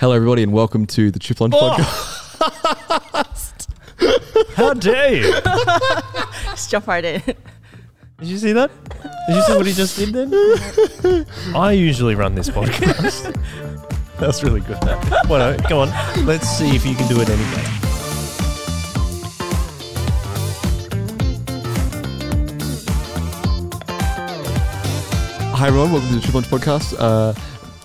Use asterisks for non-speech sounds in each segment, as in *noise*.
Hello, everybody, and welcome to the Chip Lunch Oh. Podcast. *laughs* How dare you? *laughs* Just jump right in. Did you see that? Did you see what he just did then? *laughs* I usually run this podcast. That's really good. Well, no, come on. Let's see if you can do it any better. Hi, everyone. Welcome to the Chip Lunch Podcast. Uh,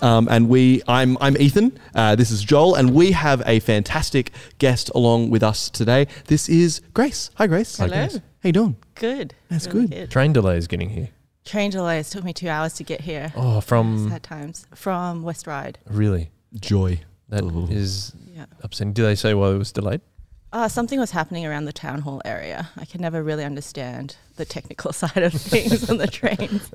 um, and we, I'm, I'm Ethan. Uh, this is Joel, and we have a fantastic guest along with us today. This is Grace. Hi, Grace. Hello. How you doing? Good. That's Really good. Train delays getting here. Train delays took me two hours to get here. Oh, from Sad times from West Ryde. really? Joy. That Ooh. is Yeah. upsetting. Did they say why it was delayed? Uh, something was happening around the town hall area. I can never really understand the technical *laughs* side of things on the trains.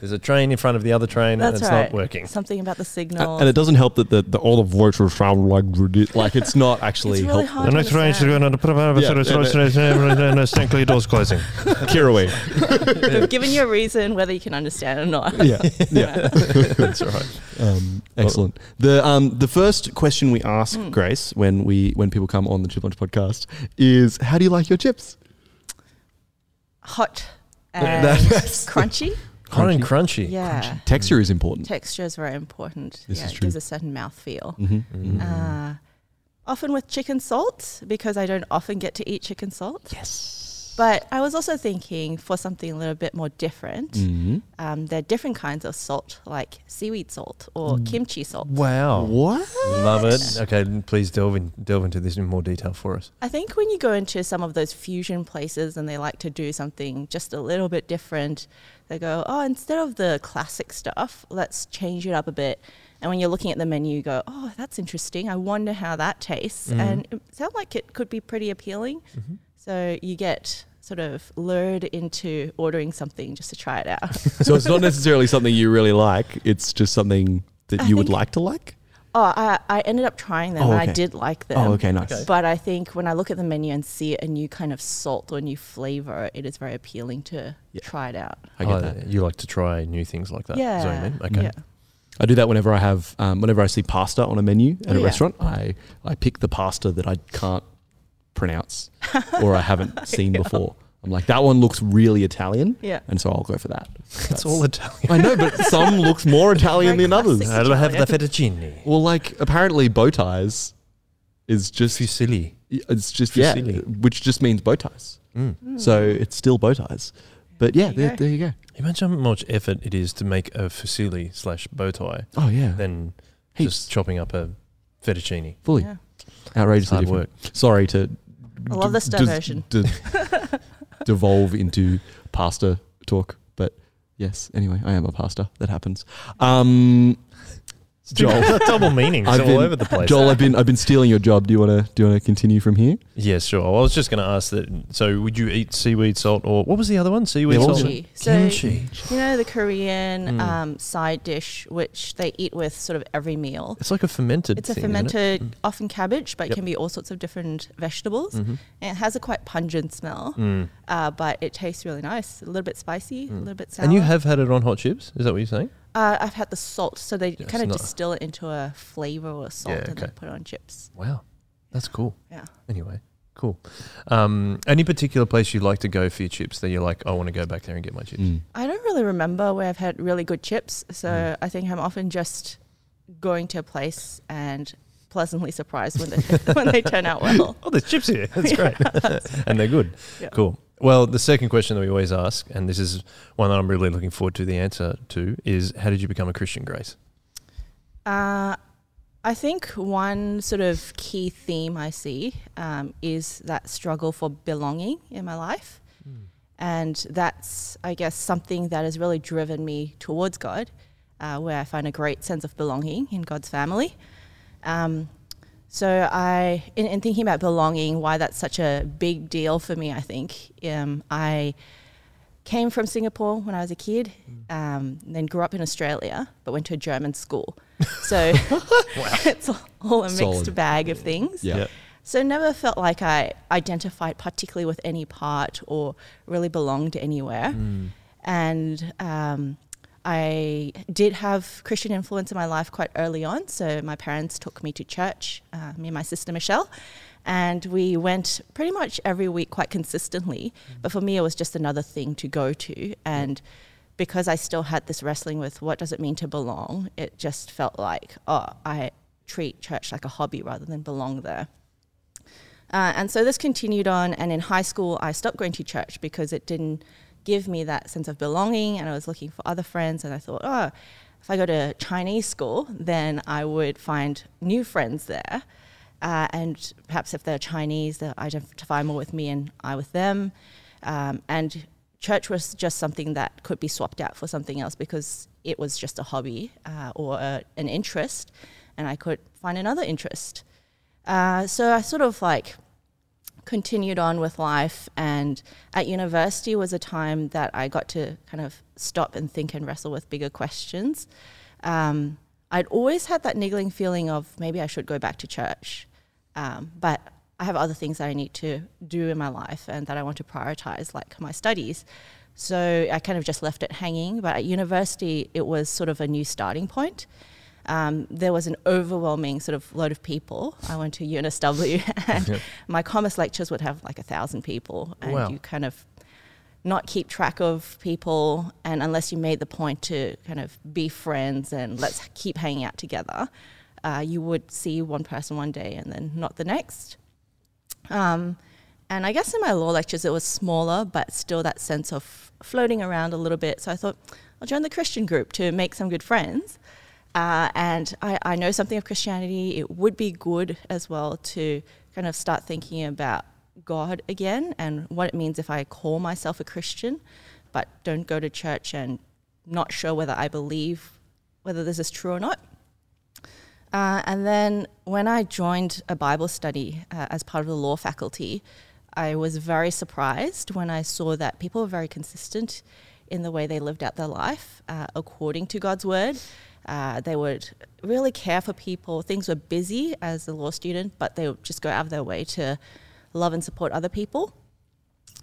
There's a train in front of the other train That's and it's right. not working. Something about the A- signal. and it doesn't help that the, the all the voices sound like ridi- like it's not *laughs* actually It's really helpful. hard. The next train is understand. going to put up Yeah, stand clear doors closing. *laughs* Kiraway. We've given you a reason whether you can understand or not. Yeah, yeah. *laughs* That's right. Um, excellent. The um, the first question we ask Mm. Grace when we when people come on the Chip Lunch podcast is, "How do you like your chips?" Hot Yeah, and that's- crunchy. Hot and crunchy. Yeah. Texture is important. Texture is very important. This yeah, is it true. gives a certain mouthfeel. Mm. Uh, often with chicken salt because I don't often get to eat chicken salt. Yes. But I was also thinking for something a little bit more different. hmm Um, there are different kinds of salt, like seaweed salt or Mm. kimchi salt. Wow. What? Love it. Okay, please delve in, delve into this in more detail for us. I think when you go into some of those fusion places and they like to do something just a little bit different, they go, oh, instead of the classic stuff, let's change it up a bit. And when you're looking at the menu, you go, oh, that's interesting. I wonder how that tastes. Mhm. And it sounds like it could be pretty appealing. So you get sort of lured into ordering something just to try it out. So it's not necessarily something you really like. It's just something that I you would like to like. Oh, I, I ended up trying them Oh, and okay. I did like them. Oh, okay, nice. Okay. But I think when I look at the menu and see a new kind of salt or new flavor, it is very appealing to Yeah. try it out. I get Oh, that. You like to try new things like that. yeah. Is that what you mean? Okay. Yeah. I do that whenever I have, um, whenever I see pasta on a menu at Oh, a yeah. restaurant. I I pick the pasta that I can't pronounce *laughs* or I haven't seen before. I'm like, that one looks really Italian, Yeah. and so I'll go for that. It's all Italian. I know, but some looks more Italian Very than others. classic. I'll have the fettuccine. Well, like apparently bow ties is just Fusilli. it's just yeah, Fusilli. which just means bow ties. Mm. So it's still bow ties. But yeah, There you there, go. there you go. Imagine how much effort it is to make a fusilli slash bow tie Oh yeah, than Heaps. just chopping up a fettuccine. fully Yeah. outrageously Hard different. work. Sorry to. I love this d- diversion. d- *laughs* devolve into pastor talk, but yes. Anyway, I am a pastor. That happens. Um, Joel, Double meanings I've all been- over the place. Joel, I've been I've been stealing your job. Do you want to do you want to continue from here? Yes, sure. I was just going to ask that. So, would you eat seaweed salt or what was the other one? Seaweed Yeah, what was salt. Kimchi. So Kimchi. you know the Korean Mm. um, side dish, which they eat with sort of every meal. It's like a fermented. It's a thing, isn't it? fermented, often cabbage, but it Yep. can be all sorts of different vegetables. Mhm. And it has a quite pungent smell, Mm. uh, but it tastes really nice. A little bit spicy, a little bit sour. And you have had it on hot chips? Is that what you're saying? Uh, I've had the salt, so they Yes, kind of not- distill it into a flavor or salt, Yeah, and then okay. put it on chips. Wow, that's cool. Yeah. Anyway, cool. Um, any particular place you'd like to go for your chips that you're like, I want to go back there and get my chips? Mm. I don't really remember where I've had really good chips, so Mm. I think I'm often just going to a place and pleasantly surprised when they *laughs* when they turn out well. Oh, there's chips here. That's great. *laughs* and they're good. Yeah. Cool. Well, the second question that we always ask, and this is one that I'm really looking forward to the answer to, is how did you become a Christian, Grace? Uh, I think one sort of key theme I see um, is that struggle for belonging in my life. And that's, I guess, something that has really driven me towards God, uh, where I find a great sense of belonging in God's family. Um, so I, in, in thinking about belonging, why that's such a big deal for me, I think um, I came from Singapore when I was a kid, um, then grew up in Australia, but went to a German school. *laughs* So *laughs* it's all a mixed Solid. bag of things. Yeah. So never felt like I identified particularly with any part or really belonged anywhere. Mm. And um, I did have Christian influence in my life quite early on. So my parents took me to church, uh, me and my sister Michelle, and we went pretty much every week quite consistently. But for me, it was just another thing to go to. And because I still had this wrestling with what does it mean to belong, it just felt like, oh, I treat church like a hobby rather than belong there. Uh, and so this continued on, and in high school, I stopped going to church because it didn't give me that sense of belonging, and I was looking for other friends, and I thought, oh, if I go to Chinese school, then I would find new friends there. Uh, and perhaps if they're Chinese, they'll identify more with me and I with them. Um, and church was just something that could be swapped out for something else because it was just a hobby uh, or a, an interest, and I could find another interest. Uh, so I sort of like continued on with life, and at university was a time that I got to kind of stop and think and wrestle with bigger questions. Um, I'd always had that niggling feeling of maybe I should go back to church, um, but I have other things that I need to do in my life and that I want to prioritize, like my studies. So I kind of just left it hanging. But at university, it was sort of a new starting point. Um, there was an overwhelming sort of load of people. I went to UNSW, *laughs* and yep. my commerce lectures would have like a thousand people, and wow. you kind of not keep track of people, and unless you made the point to kind of be friends and let's keep hanging out together, uh, you would see one person one day and then not the next. Um, and I guess in my law lectures it was smaller, but still that sense of floating around a little bit. So I thought I'll join the Christian group to make some good friends. Uh, and I, I know something of Christianity. It would be good as well to kind of start thinking about God again and what it means if I call myself a Christian, but don't go to church and not sure whether I believe whether this is true or not. Uh, and then when I joined a Bible study uh, as part of the law faculty, I was very surprised when I saw that people were very consistent in the way they lived out their life uh, according to God's word. Uh, they would really care for people. Things were busy as a law student, but they would just go out of their way to love and support other people.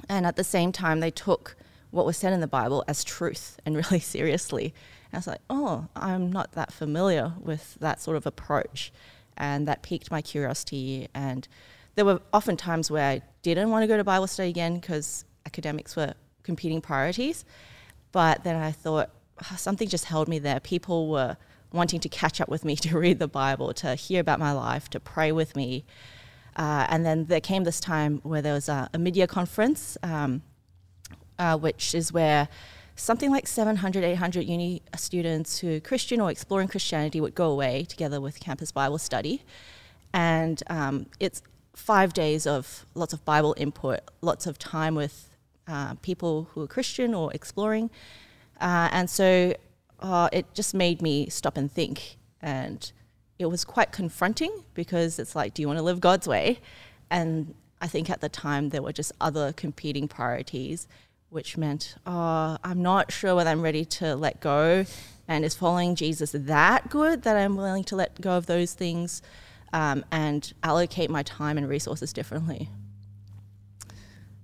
And at the same time, they took what was said in the Bible as truth *laughs* and really seriously. And I was like, oh, I'm not that familiar with that sort of approach. And that piqued my curiosity. And there were often times where I didn't want to go to Bible study again because academics were competing priorities. But then I thought, something just held me there. People were wanting to catch up with me *laughs* to read the Bible, to hear about my life, to pray with me. Uh, and then there came this time where there was a, a mid year conference, um, uh, which is where something like 700, 800 uni students who are Christian or exploring Christianity would go away together with campus Bible study. And um, it's five days of lots of Bible input, lots of time with uh, people who are Christian or exploring. Uh, and so uh, it just made me stop and think. And it was quite confronting because it's like, do you want to live God's way? And I think at the time there were just other competing priorities which meant, oh, I'm not sure whether I'm ready to let go. And is following Jesus that good that I'm willing to let go of those things um, and allocate my time and resources differently?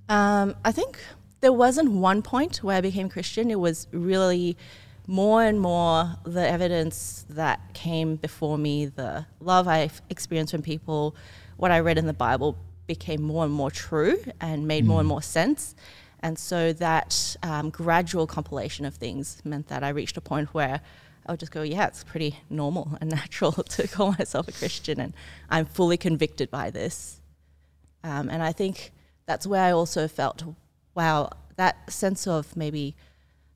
Um, I think there wasn't one point where I became Christian. It was really more and more the evidence that came before me, the love I experienced from people, what I read in the Bible became more and more true and made mm. more and mm. more sense. And so that um, gradual compilation of things meant that I reached a point where I would just go, yeah, it's pretty normal and *laughs* natural *laughs* to call myself a Christian, and I'm fully convicted by this. Um, and I think that's where I also felt, wow, that sense of maybe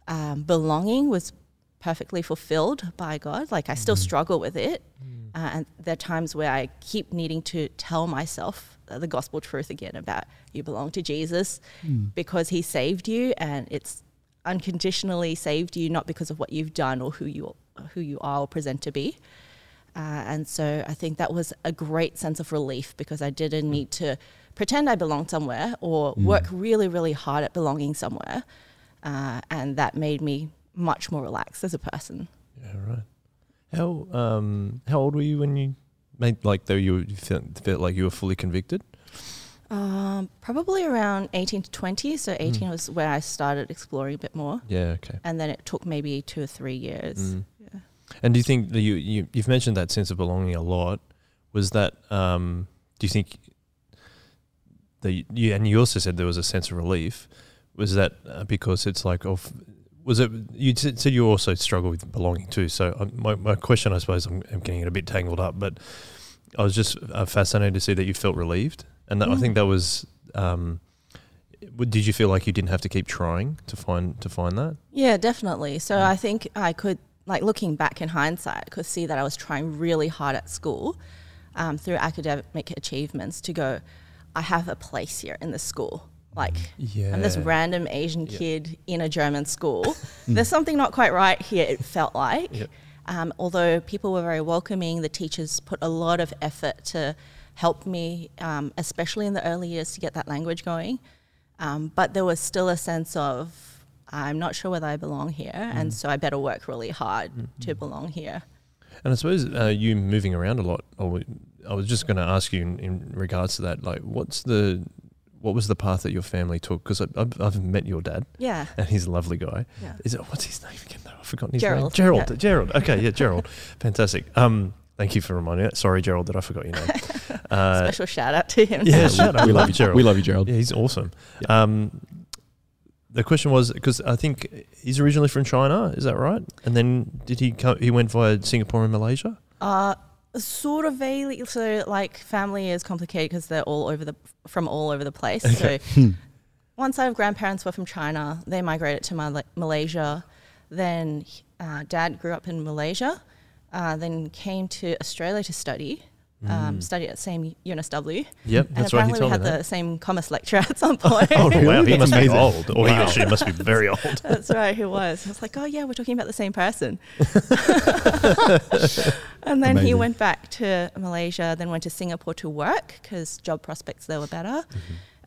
um, belonging was perfectly fulfilled by God. Like I still mm-hmm. struggle with it, mm. uh, and there are times where I keep needing to tell myself the gospel truth again about you belong to Jesus mm. because he saved you and it's unconditionally saved you not because of what you've done or who you who you are or present to be. Uh, and so I think that was a great sense of relief because I didn't need to pretend I belonged somewhere or mm. work really, really hard at belonging somewhere. Uh, and that made me much more relaxed as a person. Yeah, right. How um, how old were you when you made like though you felt, felt like you were fully convicted? Um, probably around 18 to 20. So 18 was where I started exploring a bit more. Yeah. Okay. And then it took maybe two or three years. Mm. Yeah. And do you think that you, you you've mentioned that sense of belonging a lot? Was that um, do you think that you, and you also said there was a sense of relief? Was that uh, because it's like of was it you said you also struggle with belonging too? So um, my my question, I suppose, I'm, I'm getting it a bit tangled up, but I was just uh, fascinated to see that you felt relieved, and that, I Mm. think that was. Um, did you feel like you didn't have to keep trying to find to find that? Yeah, definitely. So Mm. I think I could, like looking back in hindsight, could see that I was trying really hard at school um, through academic achievements to go, I have a place here in the school. Like, Yeah, I'm this random Asian Yeah. kid in a German school. *laughs* There's something not quite right here, it felt like. Yep. Um, although people were very welcoming, the teachers put a lot of effort to help me, um, especially in the early years, to get that language going. Um, but there was still a sense of, I'm not sure whether I belong here, Mm. and so I better work really hard to belong here. And I suppose uh, you moving around a lot. Or I was just going to ask you in, in regards to that. Like, what's the what was the path that your family took? Because I've, I've met your dad, Yeah. *laughs* and he's a lovely guy. Yeah. Is it what's his name again? Though I've forgotten his Gerald, name. Gerald. yeah. Gerald. Okay, yeah, *laughs* Gerald. Fantastic. Um, thank you for reminding me. Sorry, Gerald, that I forgot your name. *laughs* Uh, Special shout out to him. yeah, shout out. we love you, Gerald. We love you, Gerald. yeah, he's awesome. Um, the question was because I think he's originally from China. Is that right? And then did he come, he went via Singapore and Malaysia? Uh, sort of. So, like, family is complicated because they're all over the from all over the place. So, one side of grandparents were from China. They migrated to Mal- Malaysia. Then, uh, dad grew up in Malaysia. Uh, then came to Australia to study. Um, studied at the same UNSW. Yep, And that's right. He apparently, we told me had that. the same commerce lecturer at some *laughs* point. Oh, really? Wow, he must be old, or he Wow. or she must be very old. *laughs* That's right, he was. I was like, oh yeah, we're talking about the same person. *laughs* and then he went back to Malaysia, then went to Singapore to work because job prospects there were better.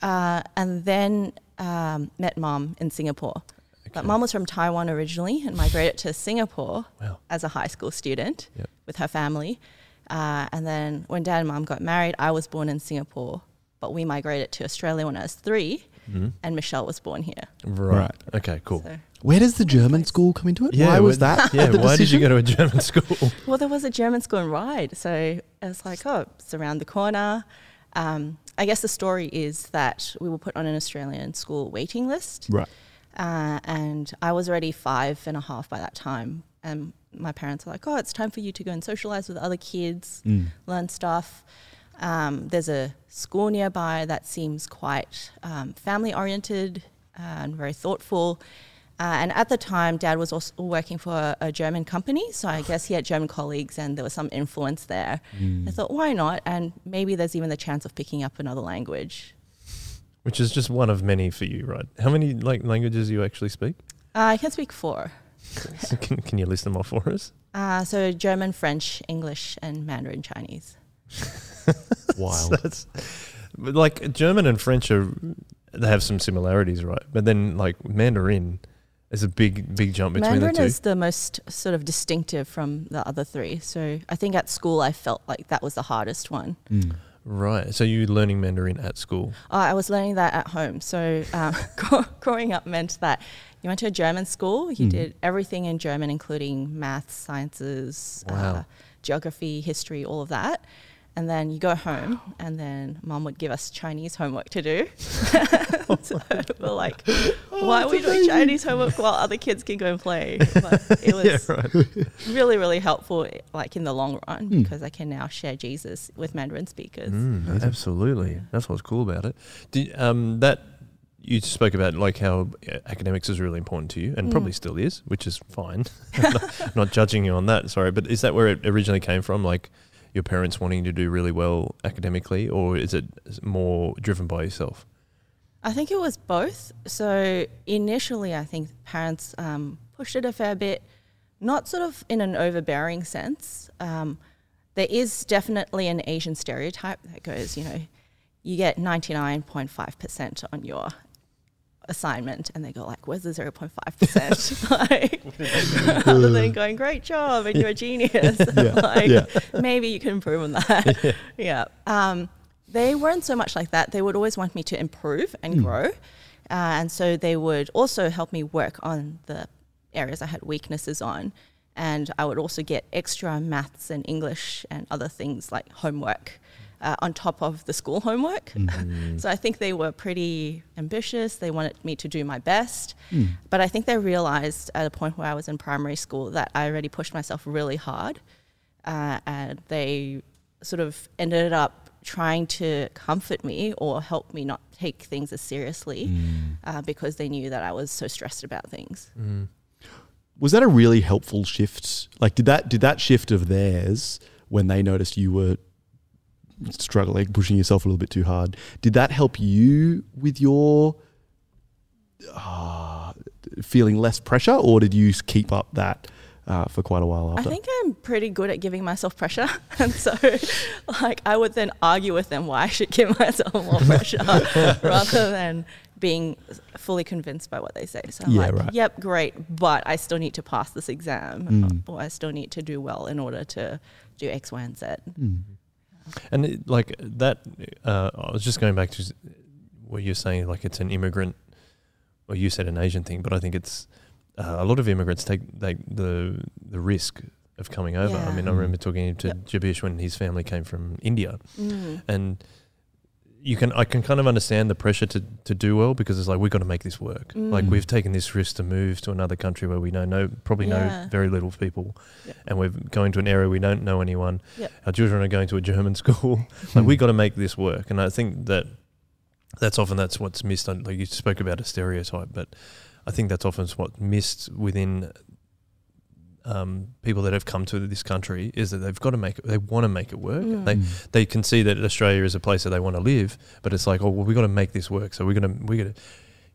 Uh, and then um, met mom in Singapore. But mom was from Taiwan originally and migrated to Singapore Wow. as a high school student Yep. with her family. Uh, and then when dad and mom got married, I was born in Singapore, but we migrated to Australia when I was three, Mhm. and Michelle was born here. Right. Right. Okay. Cool. So- Where does the German school come into it? why was that? *laughs* Yeah. the Why did you go to a German school? *laughs* Well, there was a German school in Ryde, so it was like, oh, it's around the corner. Um, I guess the story is that we were put on an Australian school waiting list, Right. uh, and I was already five and a half by that time. And my parents were like, oh, it's time for you to go and socialize with other kids, Mm. learn stuff. Um, there's a school nearby that seems quite um, family oriented and very thoughtful. Uh, and at the time, Dad was also working for a, a German company, so I guess he had German colleagues, and there was some influence there. Mm. I thought, why not? And maybe there's even the chance of picking up another language. Which is just one of many for you, right? How many like languages do you actually speak? Uh, I can speak four. So *laughs* can, can you list them off for us? Uh, so German, French, English, and Mandarin Chinese. *laughs* Wild. That's like German and French are they have some similarities, right? But then like Mandarin is a big big jump between Mandarin the two. is the most sort of distinctive from the other three. So I think at school I felt like that was the hardest one. Mm. Right. So you learning Mandarin at school. Uh, I was learning that at home. So *laughs* um, growing up meant that you went to a German school, you Mm. did everything in German, including math, sciences, uh, geography, history, all of that. And then you go home, and then mom would give us Chinese homework to do. *laughs* so we're like, Oh, why are we doing Chinese homework while other kids can go and play? But it *laughs* was right. really, really helpful, like in the long run, Hmm. because I can now share Jesus with Mandarin speakers. Mm, Amazing. absolutely. That's what's cool about it. Did, um, that you spoke about like how uh, academics is really important to you, and Mm. probably still is, which is fine. *laughs* not, not judging you on that. Sorry, but is that where it originally came from? Like your parents wanting to do really well academically, or is it more driven by yourself? I think it was both. So initially, I think parents um, pushed it a fair bit, not sort of in an overbearing sense. Um, there is definitely an Asian stereotype that goes, you know, you get 99.5% on your assignment and they go like where's the 0.5% *laughs* like *laughs* other than going great job and you're a genius *laughs* Yeah, like yeah. maybe you can improve on that yeah, Um, they weren't so much like that. They would always want me to improve and Mm. grow. Uh, and so they would also help me work on the areas I had weaknesses on. And I would also get extra maths and English and other things like homework uh, on top of the school *laughs* homework. Mm. *laughs* So I think they were pretty ambitious. They wanted me to do my best. Mm. But I think they realized at a point where I was in primary school that I already pushed myself really hard. Uh, and they sort of ended up trying to comfort me or help me not take things as seriously Mm. uh, because they knew that I was so stressed about things. Mm. Was that a really helpful shift? Like, did that did that shift of theirs when they noticed you were struggling, pushing yourself a little bit too hard? Did that help you with your uh, feeling less pressure, or did you keep up that uh, for quite a while after. I think I'm pretty good at giving myself pressure. *laughs* and so, like, I would then argue with them why I should give myself more *laughs* pressure *laughs* rather than being fully convinced by what they say. So I'm Yeah, like, right. yep, great, but I still need to pass this exam Mm. or I still need to do well in order to do X, Y, and Z. Mm. And it, like that, uh, I was just going back to s- what you're saying. Like it's an immigrant, or you said an Asian thing, but I think it's uh, a lot of immigrants take they, the the risk of coming over. I Yeah. mean, I Mm. remember talking to Yep. Jabish when his family came from India, Mm. and you can I can kind of understand the pressure to, to do well because it's like we've got to make this work. Like Mm. we've taken this risk to move to another country where we know no probably know very little people, Yep. and we're going to an area we don't know anyone. Yep. Our children are going to a German *laughs* school. like we've got to make this work, and I think that that's often that's what's missed. on- Like you spoke about a stereotype, but I think that's often what's missed within um, people that have come to this country is that they've got to make it. They want to make it work. Mm. They they can see that Australia is a place that they want to live, but it's like, oh, well, we got to make this work. So we're gonna we got to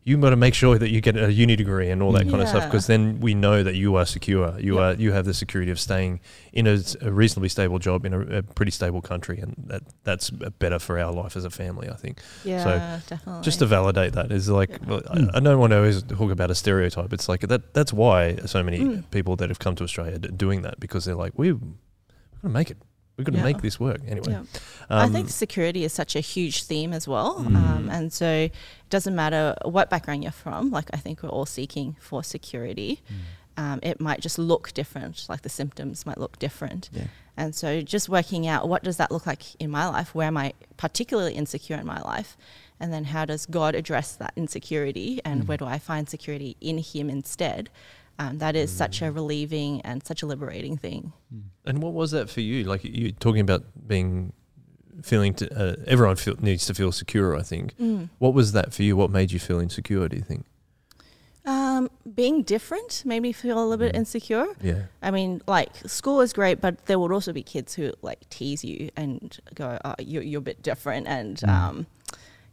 you got to make sure that you get a uni degree and all that kind of stuff because then we know that you are secure. You Yep. are you have the security of staying in a reasonably stable job in a, a pretty stable country, and that that's better for our life as a family. I think. Yeah, definitely. Just to validate that is like, Yeah. I, I don't want to always talk about a stereotype. It's like that. That's why so many Mm. people that have come to Australia are doing that because they're like, we, we're going to make it. We're going to Yeah. make this work anyway. Yeah. I Um, think security is such a huge theme as well. Mm. Um, and so it doesn't matter what background you're from, like, I think we're all seeking for security. Um, it might just look different, like the symptoms might look different. Yeah. And so just working out what does that look like in my life? Where am I particularly insecure in my life? And then how does God address that insecurity? And Mm. where do I find security in Him instead? Um, that is such Mm. a relieving and such a liberating thing. And what was that for you? Like you talking about being feeling to uh, everyone feel, needs to feel secure. I think. What was that for you? What made you feel insecure? Do you think? Um, being different made me feel a little bit Mm. insecure. Yeah. I mean, like school is great, but there would also be kids who like tease you and go, oh, you're, you're a bit different. And Mm. um,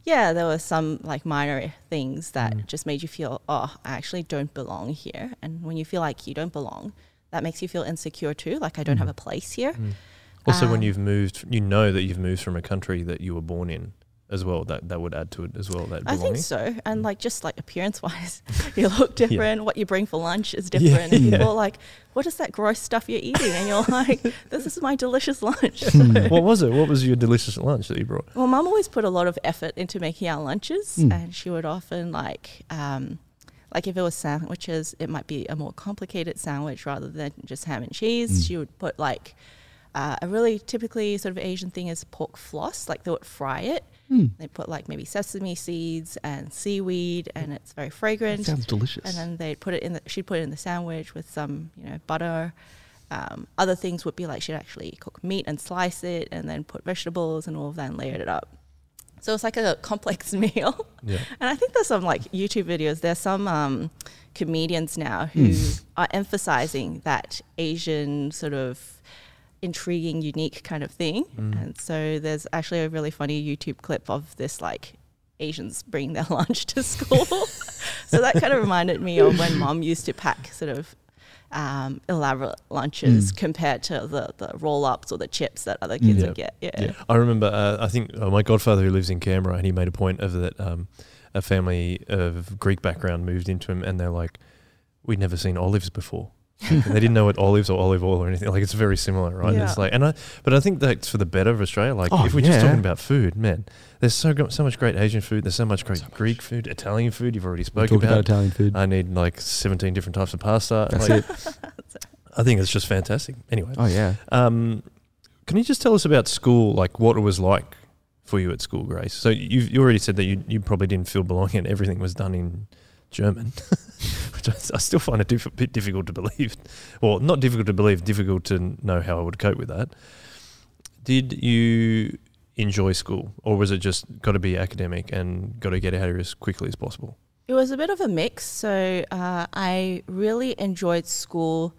yeah, there were some like minor things that Mm. just made you feel, oh, I actually don't belong here. And when you feel like you don't belong, that makes you feel insecure too. Like I don't have Mhm. a place here. Mm. Also, when Um, you've moved, you know that you've moved from a country that you were born in as well. That that would add to it as well. That I think so. And like just like appearance wise, *laughs* you look different. What you bring for lunch is Yeah, different. And *laughs* yeah. people are like, what is that gross stuff you're eating? And you're like, *laughs* this is my delicious lunch. Mm. what was it? What was your delicious lunch that you brought? Well, mum always put a lot of effort into making our lunches, Mm. and she would often like, um, like if it was sandwiches, it might be a more complicated sandwich rather than just ham and cheese. Mm. She would put like uh, a really typically sort of Asian thing is pork floss. Like they would fry it. Mm. They put like maybe sesame seeds and seaweed, and it's very That fragrant. sounds delicious. And then they'd put it in the, she'd put it in the sandwich with some, you know, butter. Um, other things would be like she'd actually cook meat and slice it and then put vegetables and all of that and layered it up. So it's like a complex *laughs* meal. Yeah. And I think there's some like YouTube videos. There's some um, comedians now who are emphasizing that Asian sort of intriguing, unique kind of thing. Mm. And so there's actually a really funny YouTube clip of this like Asians bringing their *laughs* lunch to school. so that kind of *laughs* reminded me of when mom used to pack sort of um, elaborate lunches Mm. compared to the, the roll ups or the chips that other kids Yeah. would get. Yeah. Yeah, I remember. Uh, I think uh, my godfather who lives in Canberra, and he made a point of that. Um, a family of Greek background moved into him, and they're like, "We'd never seen olives before." *laughs* and they didn't know what olives or olive oil or anything. Like it's very similar, right? Yeah. It's like, and I, but I think that's for the better of Australia. Like Oh, if we're just talking about food, man, there's so go- so much great Asian food. There's so much great Greek food, Italian food. You've already spoken about about. Italian food. I need like 17 different types of pasta. That's like, it. *laughs* I think it's just fantastic. Anyway, Oh yeah. um, can you just tell us about school, like what it was like for you at school, Grace? So you you already said that you, you probably didn't feel belonging and everything was done in German, *laughs* which I, I still find a diff- bit difficult to believe. Well, not difficult to believe, difficult to know how I would cope with that. Did you enjoy school, or was it just got to be academic and got to get out of here as quickly as possible? It was a bit of a mix. So uh, I really enjoyed school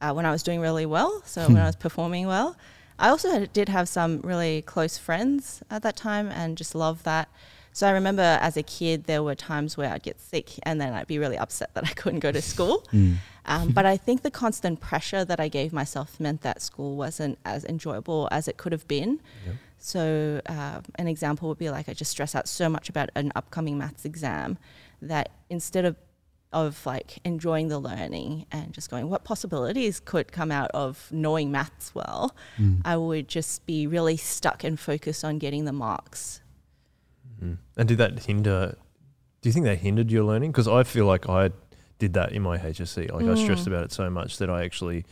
uh, when I was doing really well. So when I was *laughs* performing well. I also had, did have some really close friends at that time and just loved that. So I remember as a kid, there were times where I'd get sick and then I'd be really upset that I couldn't go to *laughs* school. Mm. Um, but I think the constant pressure that I gave myself meant that school wasn't as enjoyable as it could have been. Yep. So uh, an example would be like I just stress out so much about an upcoming maths exam that instead of of like enjoying the learning and just going what possibilities could come out of knowing maths well, Mm. I would just be really stuck and focused on getting the marks. Mm. And did that hinder? Do you think that hindered your learning? Because I feel like I did that in my HSC. Like I stressed Mm. about it so much that I actually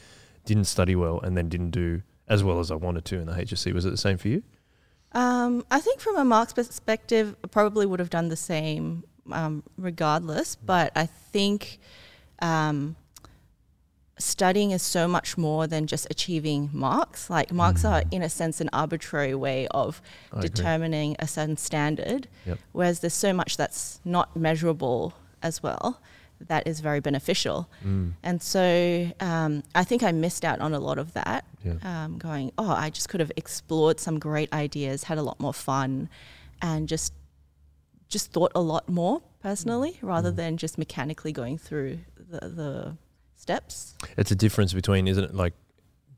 didn't study well and then didn't do as well as I wanted to in the HSC. Was it the same for you? Um, I think from a marks perspective, I probably would have done the same um, regardless. But I think um, studying is so much more than just achieving marks. Like marks are, in a sense, an arbitrary way of I agree. determining a certain standard. Yep. Whereas there's so much that's not measurable as well that is very beneficial. Mm. And so um, I think I missed out on a lot of that Yeah. um, going, oh, I just could have explored some great ideas, had a lot more fun, and just just thought a lot more personally rather Mm. than just mechanically going through the, the steps. It's a difference between, isn't it, like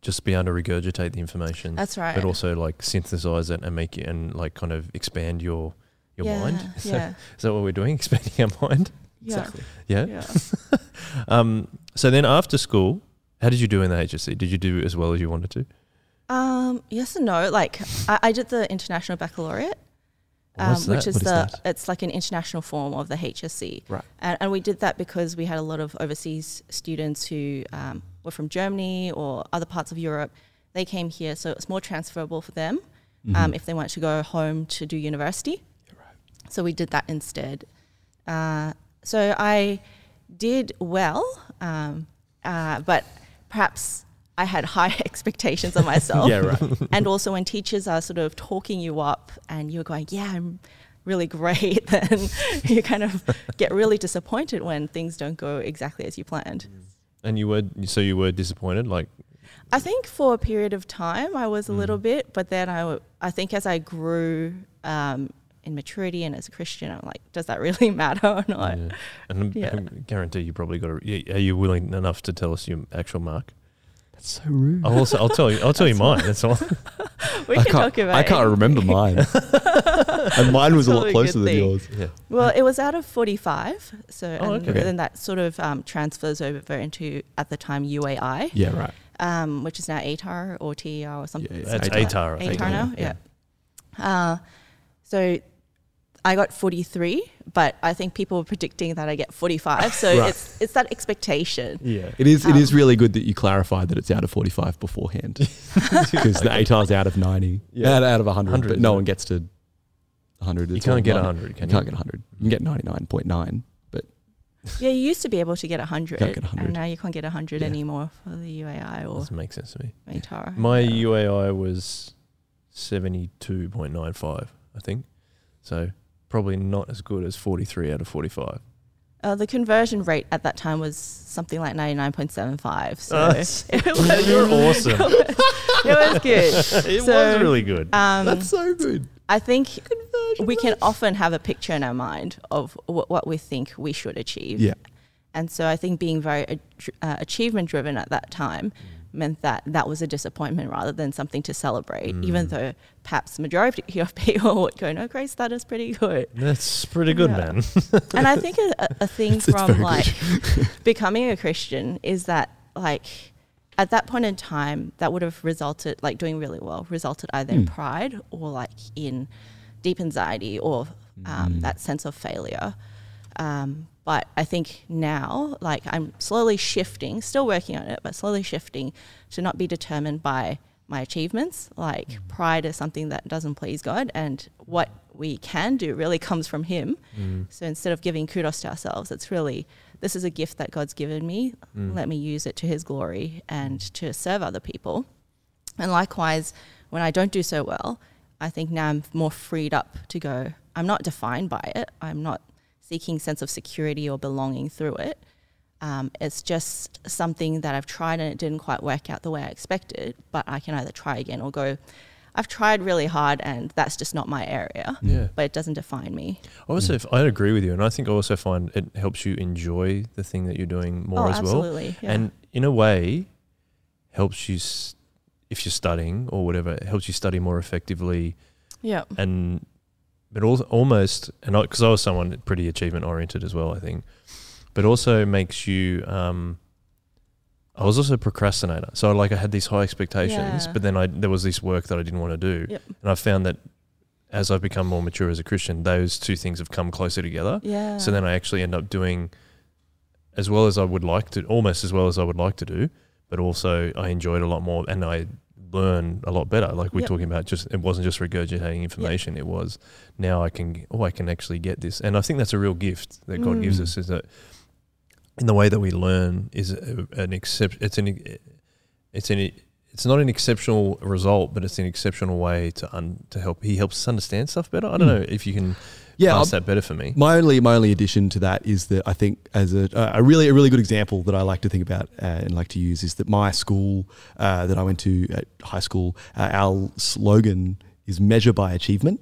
just be able to regurgitate the information, That's right. but also like synthesize it and make it and like kind of expand your your yeah, mind. *laughs* Is, that, Yeah. is that what we're doing? *laughs* Expanding our mind? Yeah. Exactly. Yeah. Yeah. *laughs* Um, so then after school, how did you do in the HSC? Did you do as well as you wanted to? Um, yes and no. Like I, I did the international baccalaureate, um, which is is the that? it's like an international form of the HSC. Right. And, and we did that because we had a lot of overseas students who um, were from Germany or other parts of Europe. They came here, so it's more transferable for them Mm-hmm. um, if they want to go home to do university. So we did that instead. Uh, so I did well, um, uh, but perhaps I had high *laughs* expectations of *laughs* myself. yeah, right. And also, when teachers are sort of talking you up and you're going, yeah, I'm really great, *laughs* then you kind of get really disappointed when things don't go exactly as you planned. And you were so you were disappointed, like I think for a period of time I was a little Mm. bit, but then I, I think as I grew um, in maturity and as a Christian, I'm like, does that really matter or not? yeah. and Yeah. I guarantee you probably got. A, are you willing enough to tell us your actual mark? That's so rude. I'll also I'll tell you I'll tell you mine. That's all. *laughs* We I can can't, talk about I can't remember mine. *laughs* and mine was a lot Probably a closer good than thing. yours. Yeah. Well, it was out of 45. So Oh, and okay. then that sort of um, transfers over into, at the time, UAI, Yeah, right. um, which is now ATAR or TER or something. Yeah, it's That's ATAR. ATAR. ATAR now, Yeah. yeah. Uh, so I got 43, but I think people were predicting that I get 45. *laughs* So Right. it's it's that expectation. Yeah. It is. It is Um, really good that you clarified that it's out of forty-five beforehand, *laughs* because the ATAR's out of ninety, Yeah. out, out of hundred, 100, but no one gets to hundred. You can't get hundred, can You you? can't get hundred. You can get ninety-nine point nine, but Yeah, you used to be able to get 100, Can't get 100. and now you can't get 100 Yeah. anymore for the UAI or Doesn't make sense to me. ATAR. My Yeah. UAI was seventy two point nine five, I think. So probably not as good as forty three out of forty five. Uh, the conversion rate at that time was something like 99.75. So Uh, *laughs* it, was, *laughs* You're *laughs* awesome. it was good. it So, was really good. Um, that's so good. I think we can often have a picture in our mind of what, what we think we should achieve. Yeah. And so I think being very uh, uh, achievement driven at that time meant that that was a disappointment rather than something to celebrate, even Mm. though perhaps the majority *laughs* of people would go, no, Grace, that is pretty good. That's pretty good, Yeah. man. and I *laughs* think a, a- thing It's- it's from very like *laughs* becoming a Christian is that like at that point in time, that would have resulted like doing really well, resulted either in Mm. pride or like in deep anxiety or um, Mm. that sense of failure. Um, but I think now, like I'm slowly shifting, still working on it, but slowly shifting to not be determined by my achievements. Like pride is something that doesn't please God, and what we can do really comes from Him. Mm. So instead of giving kudos to ourselves, it's really this is a gift that God's given me. Mm. Let me use it to His glory and to serve other people. And likewise, when I don't do so well, I think now I'm more freed up to go. I'm not defined by it. I'm not seeking sense of security or belonging through it. Um, it's just something that I've tried and it didn't quite work out the way I expected. But I can either try again or go. I've tried really hard and that's just not my area. Yeah. But it doesn't define me. I also, f- I agree with you, and I think I also find it helps you enjoy the thing that you're doing more oh, as well, absolutely. Yeah. and in a way, helps you s- if you're studying or whatever. It helps you study more effectively, yeah. and but al- almost, and because I, was someone pretty achievement oriented as well, I think, but also makes you. Um, I was also a procrastinator, so like I had these high expectations, Yeah. but then I there was this work that I didn't want to do, Yep. and I found that as I've become more mature as a Christian, those two things have come closer together. Yeah. So then I actually end up doing as well as I would like to, almost as well as I would like to do, but also I enjoy it a lot more and I learn a lot better. Like we're Yep. talking about, just it wasn't just regurgitating information. It was now I can, oh, I can actually get this, and I think that's a real gift that God gives Mm. us. Is that in the way that we learn is an excep- It's an it's an it's not an exceptional result, but it's an exceptional way to un, to help. He helps us understand stuff better. I don't Mm. know if you can Yeah, pass I'll- that better for me. My only my only addition to that is that I think as a a really a really good example that I like to think about uh, and like to use is that my school uh, that I went to at high school, uh, our slogan is measure by achievement,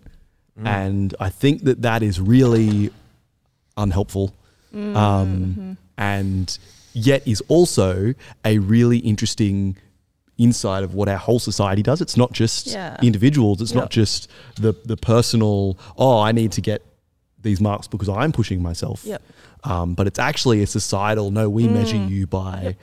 Mm. and I think that that is really unhelpful, Mm, um, mhm. and yet is also a really interesting insight of what our whole society does. It's not just Yeah. individuals. It's Yeah. not just the the personal. Oh, I need to get these marks because I'm pushing myself. Yep. Um, but it's actually a societal. No, we measure Mm. you by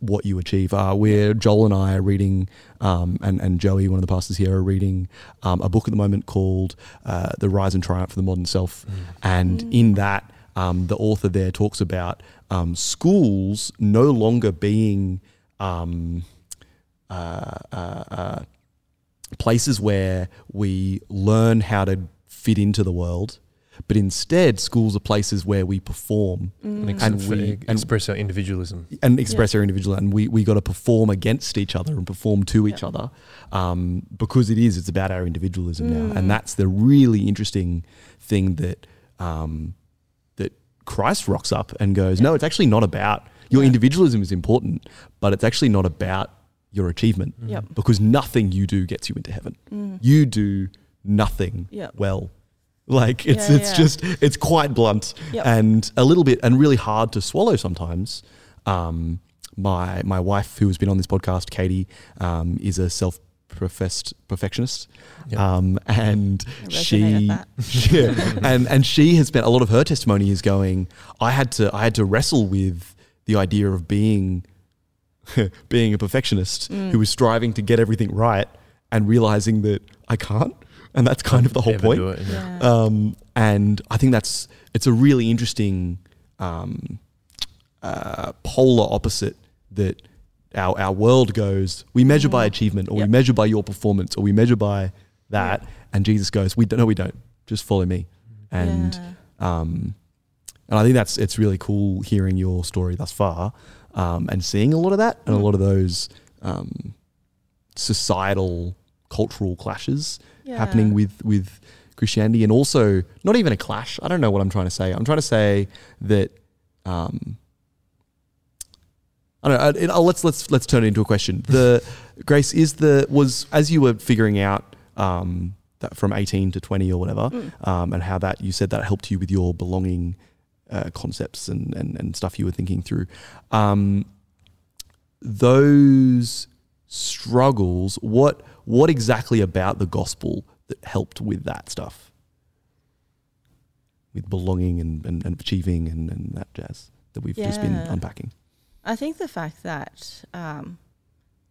what you achieve. Uh, we're Joel and I are reading, um, and and Joey, one of the pastors here, are reading um, a book at the moment called uh, "The Rise and Triumph of the Modern Self," and Mm. in that, um, the author there talks about um, schools no longer being. Uh, uh, uh, places where we learn how to fit into the world, but instead schools are places where we perform and, And we- and- express our individualism. and express our individual, and we we got to perform against each other and perform to each other, um, because it is it's about our individualism now, Mm. and that's the really interesting thing that um, that Christ rocks up and goes, no, it's actually not about your Yeah. individualism is important, but it's actually not about your achievement Yep. because nothing you do gets you into heaven. Mm. You do nothing Yep. well. Like it's Yeah, it's yeah. just it's quite blunt Yep. and a little bit and really hard to swallow sometimes. Um, my my wife, who has been on this podcast, Katie, um, is a self professed perfectionist, Yep. um, and I she *laughs* yeah, and and she has spent a lot of her testimony is going. I had to I had to wrestle with the idea of being *laughs* being a perfectionist Mm. who was striving to get everything right and realizing that I can't, and that's kind of the whole Ever point. it, yeah. Yeah. Um, and I think that's it's a really interesting um, uh, polar opposite that our our world goes. We measure by Mhm. achievement, or Yep. we measure by your performance, or we measure by that. And Jesus goes, "We don't. No, we don't. Just follow me." And Yeah. um, and I think that's it's really cool hearing your story thus far, um, and seeing a lot of that and a Mm. lot of those um, societal cultural clashes happening with with Christianity, and also not even a clash. I don't know what I'm trying to say. I'm trying to say that. Um, I don't know. I- it- let's let's let's turn it into a question. *laughs* The Grace is the was as you were figuring out um, that from 18 to 20 or whatever, Mm. um, and how that you said that helped you with your belonging uh, concepts and, and and stuff you were thinking through. Um, those struggles, what what exactly about the gospel that helped with that stuff, with belonging and and, and achieving and, and that jazz that we've just been unpacking. I think the fact that um,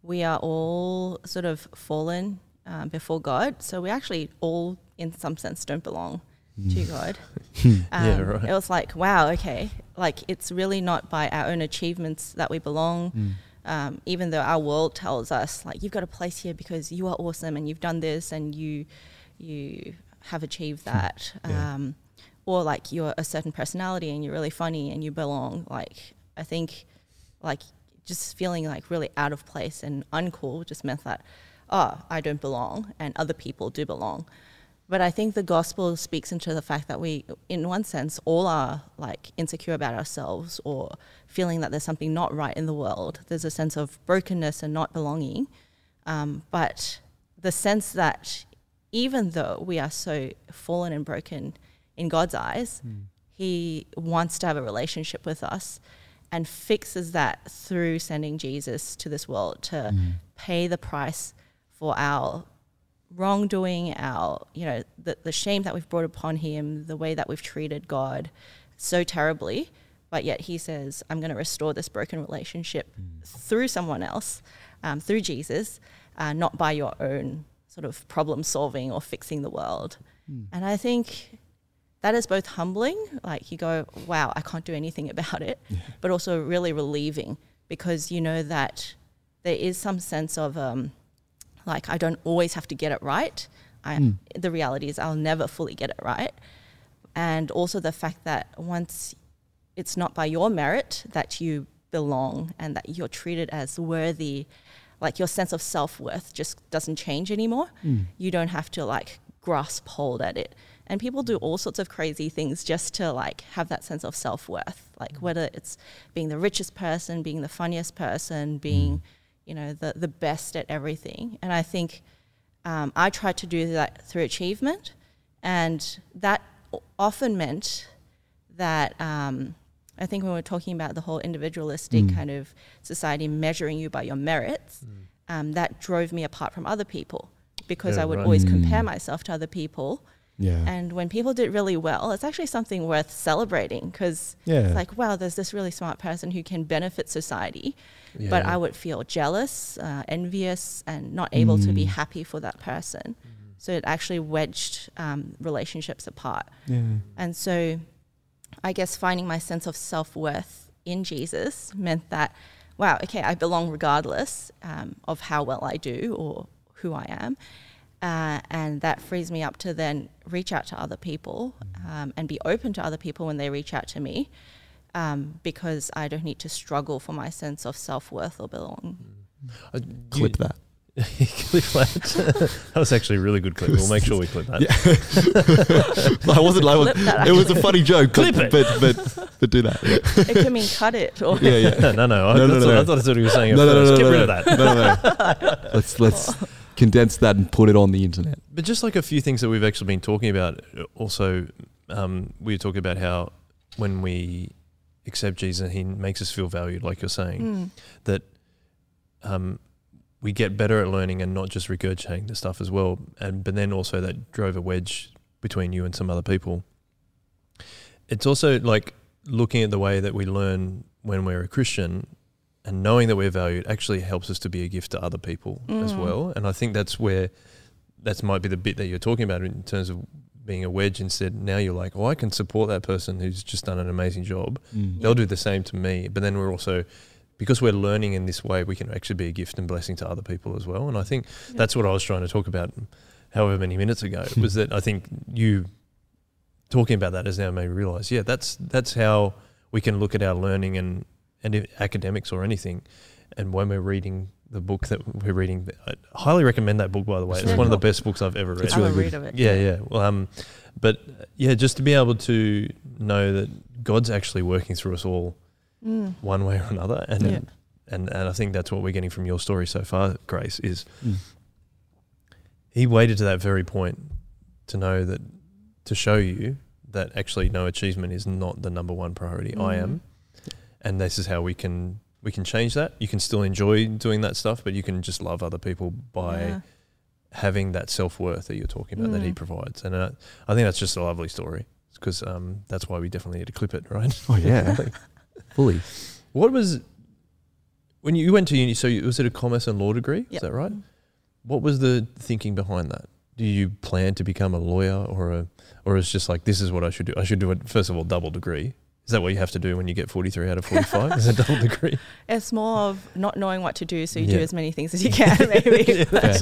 we are all sort of fallen um, before God, so we actually all, in some sense, don't belong to God. *laughs* Um, Yeah, right. It was like, wow, okay, like it's really not by our own achievements that we belong. Mm. Um, even though our world tells us like you've got a place here because you are awesome and you've done this and you you have achieved that Yeah. um, or like you're a certain personality and you're really funny and you belong like i think like just feeling like really out of place and uncool just meant that oh i don't belong and other people do belong but i think the gospel speaks into the fact that we in one sense all are like insecure about ourselves or feeling that there's something not right in the world. There's a sense of brokenness and not belonging. Um, but the sense that even though we are so fallen and broken in God's eyes, He wants to have a relationship with us and fixes that through sending Jesus to this world to pay the price for our wrongdoing, our, you know, the, the shame that we've brought upon Him, the way that we've treated God so terribly. But yet He says, I'm going to restore this broken relationship through someone else, um, through Jesus, uh, not by your own sort of problem solving or fixing the world. And I think that is both humbling, like you go, wow, I can't do anything *laughs* about it, but also really relieving because you know that there is some sense of um, like I don't always have to get it right. I, hmm. The reality is I'll never fully get it right. And also the fact that once it's not by your merit that you belong and that you're treated as worthy, like your sense of self worth just doesn't change anymore. Hmm. You don't have to like grasp hold at it. And people do all sorts of crazy things just to like have that sense of self worth, like hmm. whether it's being the richest person, being the funniest person, being, you know, the, the best at everything. And I think um, I tried to do that through achievement. And that often meant that um, I think when we're talking about the whole individualistic kind of society measuring you by your merits, um, that drove me apart from other people because Yeah, I would right. always Mm. compare myself to other people. Yeah. And when people did really well, it's actually something worth celebrating because yeah. it's like, wow, there's this really smart person who can benefit society, Yeah. but I would feel jealous, uh, envious, and not able to be Mm. happy for that person. So it actually wedged um, relationships apart. yeah. And so I guess finding my sense of self worth in Jesus meant that, wow, okay, I belong regardless um, of how well I do or who I am. Uh, and that frees me up to then reach out to other people um, and be open to other people when they reach out to me um, because I don't need to struggle for my sense of self worth or belonging. Uh, Clip you- that. *laughs* clip that. *laughs* that was actually a really good clip. We'll make sure we clip that. *laughs* I wasn't. I was, Clip that, it was a funny joke. Clip but, it. But but but do that. Yeah. it can mean cut it or Yeah. Yeah. no, no, I, No, no, that's no, no. I thought that's what he was saying. No, no, no, no, Get no, rid no. of that. No, no, no. let's let's condense that and put it on the internet. But just like a few things that we've actually been talking about, uh, also, um, we were talking about how when we accept Jesus, He makes us feel valued, like you're saying, Mm. that um, we get better at learning and not just regurgitating the stuff as well. And but then also that drove a wedge between you and some other people. It's also like looking at the way that we learn when we're a Christian and knowing that we're valued actually helps us to be a gift to other people as Mm. well. And I think that's where that might be the bit that you're talking about in terms of being a wedge instead. Now you're like, oh, I can support that person who's just done an amazing job. Mm. They'll do the same to me. But then we're also, because we're learning in this way, we can actually be a gift and blessing to other people as well. And I think Yeah. that's what I was trying to talk about however many minutes ago *laughs* was that I think you talking about that has now made me realize, yeah, that's that's how we can look at our learning and and academics or anything. And when we're reading the book that we're reading, I highly recommend that book. By the way, It's it's really one of the best books I've ever read. It's I'm really good. read of it. Yeah, yeah. Well, um, but yeah, just to be able to know that God's actually working through us all Mm. one way or another, and Yeah. and and I think that's what we're getting from your story so far, Grace. Is Mm. He waited to that very point to know that to show you that actually no achievement is not the number one priority. I Mhm. am, and this is how we can we can change that. You can still enjoy doing that stuff, but you can just love other people by Yeah. having that self worth that you're talking about that he Mm. provides. And uh, I think that's just a lovely story because um, that's why we definitely need to clip it, *laughs* right? Oh yeah, *laughs* fully. what was when you went to uni, so you, was it a commerce and law degree? Is that right? What was the thinking behind that? Do you plan to become a lawyer or a, or it's just like this is what I should do? I should do it first of all double degree. Is that what you have to do when you get forty three out of forty five? is a double *laughs* degree? It's more of not knowing what to do, so you do as many things as you can, *laughs* *laughs* maybe. Fair.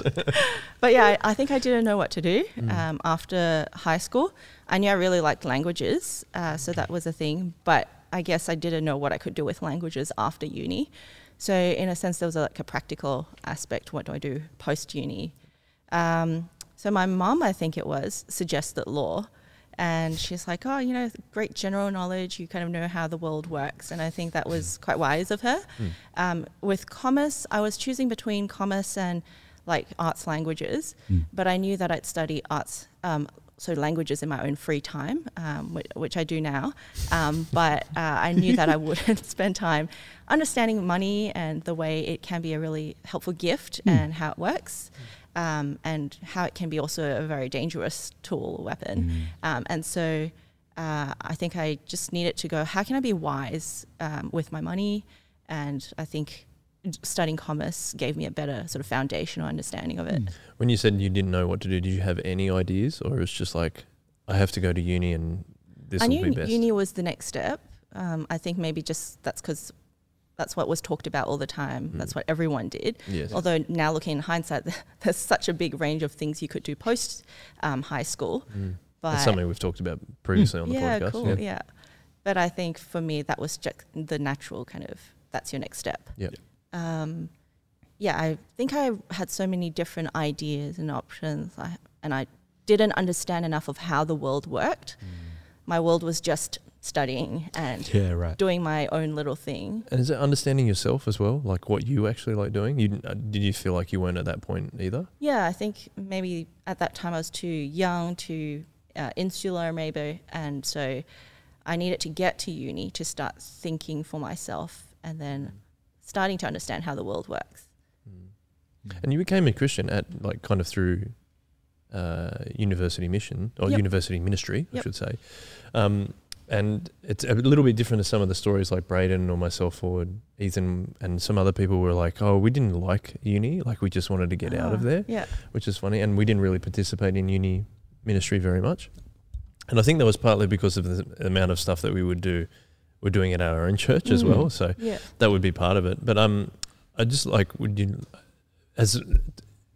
But yeah, I, I think I didn't know what to do Mm. um, after high school. I knew I really liked languages, uh, so that was a thing. But I guess I didn't know what I could do with languages after uni. So in a sense, there was a, like a practical aspect. What do I do post uni? Um, so my mum, I think it was, suggested law. And she's like, oh, you know, great general knowledge. You kind of know how the world works. And I think that was quite wise of her. Um, with commerce, I was choosing between commerce and like arts languages, but I knew that I'd study arts, um, so languages in my own free time, um, which, which I do now. Um, but uh, I knew that I *laughs* wouldn't spend time understanding money and the way it can be a really helpful gift and how it works. Um, and how it can be also a very dangerous tool or weapon. Um, and so uh, I think I just needed to go, how can I be wise um, with my money? And I think studying commerce gave me a better sort of foundational understanding of it. When you said you didn't know what to do, did you have any ideas, or it was just like I have to go to uni and this I will knew be best? uni was the next step. Um, I think maybe just that's because that's what was talked about all the time. That's what everyone did. yes. Although now looking in hindsight, *laughs* there's such a big range of things you could do post um, high school. Mm. But That's something we've talked about previously on the yeah, podcast. cool, yeah. But I think for me, that was just the natural kind of that's your next step. Yep. Um, yeah, I think I had so many different ideas and options, I, and I didn't understand enough of how the world worked. My world was just studying and Yeah, right. doing my own little thing. And is it understanding yourself as well, like what you actually like doing? You uh, did you feel like you weren't at that point either? Yeah, I think maybe at that time I was too young, too uh, insular, maybe, and so I needed to get to uni to start thinking for myself, and then starting to understand how the world works. And you became a Christian at like kind of through uh, university mission or Yep. university ministry, I Yep. should say. Um, and it's a little bit different to some of the stories like Braden or myself or Ethan and some other people were like, oh, we didn't like uni, like we just wanted to get out of Ah, there, Yeah, which is funny. And we didn't really participate in uni ministry very much. And I think that was partly because of the amount of stuff that we would do. We're doing it at our own church as Mm. well. So yeah. that would be part of it. But um, I just like would you as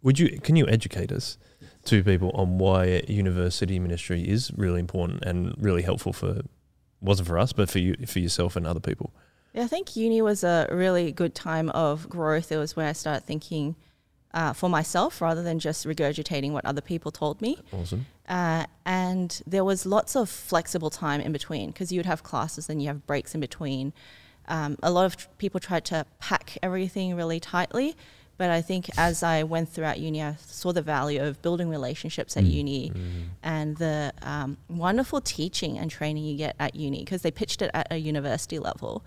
would you can you educate us to people on why university ministry is really important and really helpful for wasn't for us but for you for yourself and other people. Yeah, I think uni was a really good time of growth. It was where I started thinking uh, for myself rather than just regurgitating what other people told me. Awesome. Uh, and there was lots of flexible time in between because you would have classes and you have breaks in between. Um, a lot of people tried to pack everything really tightly, but I think as I went throughout uni, I saw the value of building relationships at uni and the um, wonderful teaching and training you get at uni because they pitched it at a university level.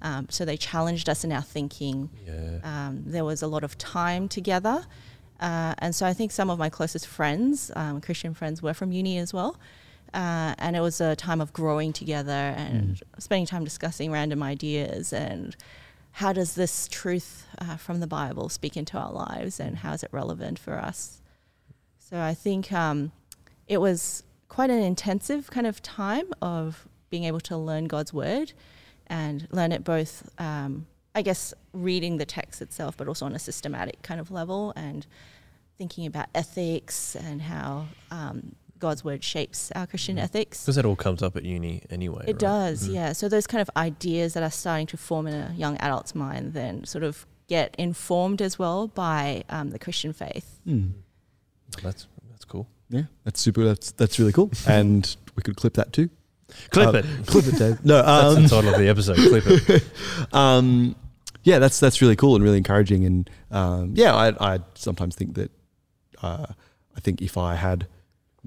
Um, so they challenged us in our thinking. Yeah. Um, there was a lot of time together. Uh, and so I think some of my closest friends, um, Christian friends, were from uni as well. Uh, and it was a time of growing together and spending time discussing random ideas and how does this truth uh, from the Bible speak into our lives and how is it relevant for us? So I think um, it was quite an intensive kind of time of being able to learn God's word and learn it both, um, I guess, reading the text itself, but also on a systematic kind of level and thinking about ethics and how um, God's word shapes our Christian ethics. Because that all comes up at uni anyway. It right? does, Mhm. yeah. So those kind of ideas that are starting to form in a young adult's mind then sort of get informed as well by um, the Christian faith. Hmm. That's that's cool. Yeah, that's super. That's that's really cool. *laughs* and we could clip that too. Clip Uh, it. *laughs* Clip it, Dave. No, That's um, the title of the episode. Clip it. *laughs* um, yeah, that's that's really cool and really encouraging. And um, yeah, I I sometimes think that uh, I think if I had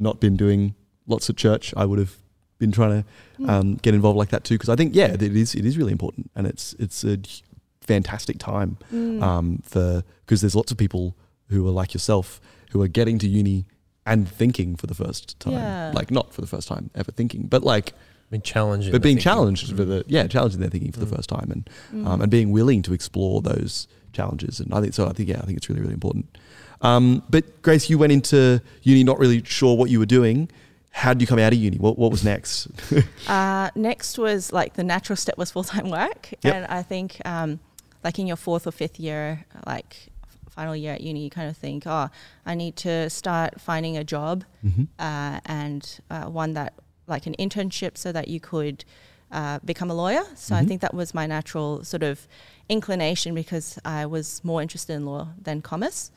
not been doing lots of church, I would have been trying to um, get involved like that too. Because I think yeah, it is it is really important, and it's it's a fantastic time Mm. um, for because there's lots of people who are like yourself who are getting to uni and thinking for the first time, Yeah. like not for the first time ever thinking, but like Being challenging, but being thinking. challenged for the yeah challenging their thinking for the Mm. first time and Mm. um, and being willing to explore those challenges and I think so I think yeah I think it's really really important. Um, but Grace, you went into uni not really sure what you were doing. How did you come out of uni? What what was next? *laughs* Uh, next was like the natural step was full time work, Yep. and I think um, like in your fourth or fifth year, like final year at uni, you kind of think, oh, I need to start finding a job mm-hmm. uh, and uh, one that like an internship so that you could uh, become a lawyer. So I Mhm. think that was my natural sort of inclination because I was more interested in law than commerce.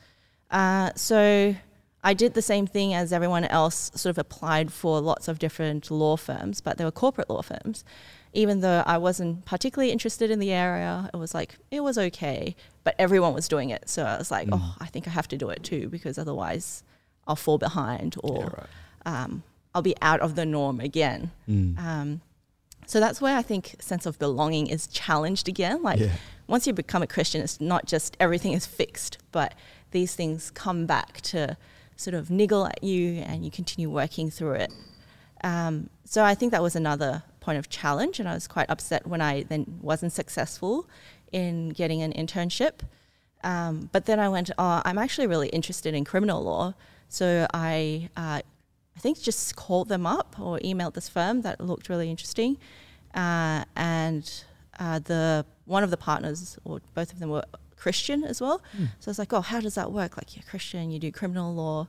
Uh, so I did the same thing as everyone else, sort of applied for lots of different law firms, but they were corporate law firms. Even though I wasn't particularly interested in the area, it was like, it was okay, but everyone was doing it. So I was like, Mm. oh, I think I have to do it too because otherwise I'll fall behind or Yeah, right. um, I'll be out of the norm again. Mm. Um, so that's where I think sense of belonging is challenged again. Like yeah. once you become a Christian, it's not just everything is fixed, but these things come back to sort of niggle at you, and you continue working through it. Um, so I think that was another point of challenge, and I was quite upset when I then wasn't successful in getting an internship. Um, but then I went, oh, I'm actually really interested in criminal law, so I, uh, I think just called them up or emailed this firm that looked really interesting, uh, and uh, the one of the partners or both of them were Christian as well. Mm. So I was like, oh, how does that work? Like you're Christian, you do criminal law,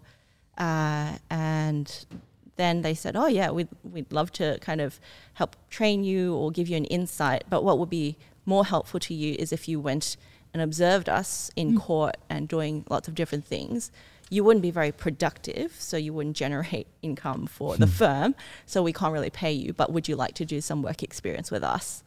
uh, and then they said, oh yeah, we'd we'd love to kind of help train you or give you an insight. But what would be more helpful to you is if you went and observed us in Mm. court and doing lots of different things. You wouldn't be very productive, so you wouldn't generate *laughs* income for the Hmm. firm. So we can't really pay you. But would you like to do some work experience with us?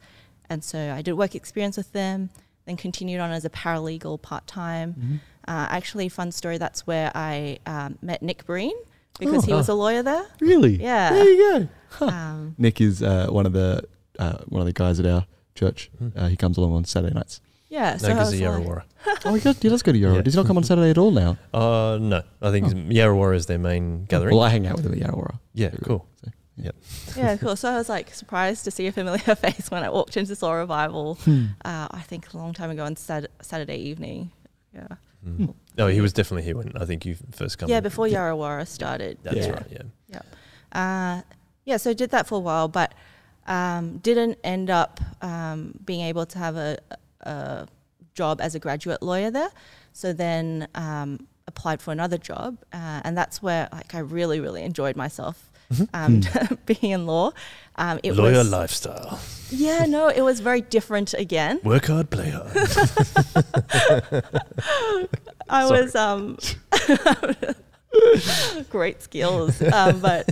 And so I did work experience with them, then continued on as a paralegal part time. Mhm. Uh, actually, fun story. That's where I um, met Nick Breen because Oh. he was a lawyer there. Really? Yeah. There you go. *laughs* Um, Nick is uh, one of the uh, one of the guys at our church. Hmm. Uh, he comes along on Saturday nights. yeah. No, So I because was of like- *laughs* oh, he, goes, he does go to Yarra. Yeah. Does he not come on Saturday at all now? Uh, no, I think Oh. Yarrawarrah is their main gathering. Well, I hang out with him at Yarra. yeah, cool. Yeah, cool. So I was like surprised to see a familiar *laughs* face when I walked into Soul Revival. Hmm. Uh, I think a long time ago on Sat- Saturday evening. Yeah. Mm. No, he was definitely here when I think you first come. Yeah, before Yeah. Yarrawarrah started. That's Yeah. right. Yeah. Uh, yeah, so I did that for a while, but um, didn't end up um, being able to have a, a job as a graduate lawyer there. So then um, applied for another job, uh, and that's where like I really, really enjoyed myself. Um, *laughs* being in law, um, it was Lawyer was lifestyle. yeah, no, it was very different again. Work hard, play hard. *laughs* I Sorry. was um, *laughs* great skills, um, but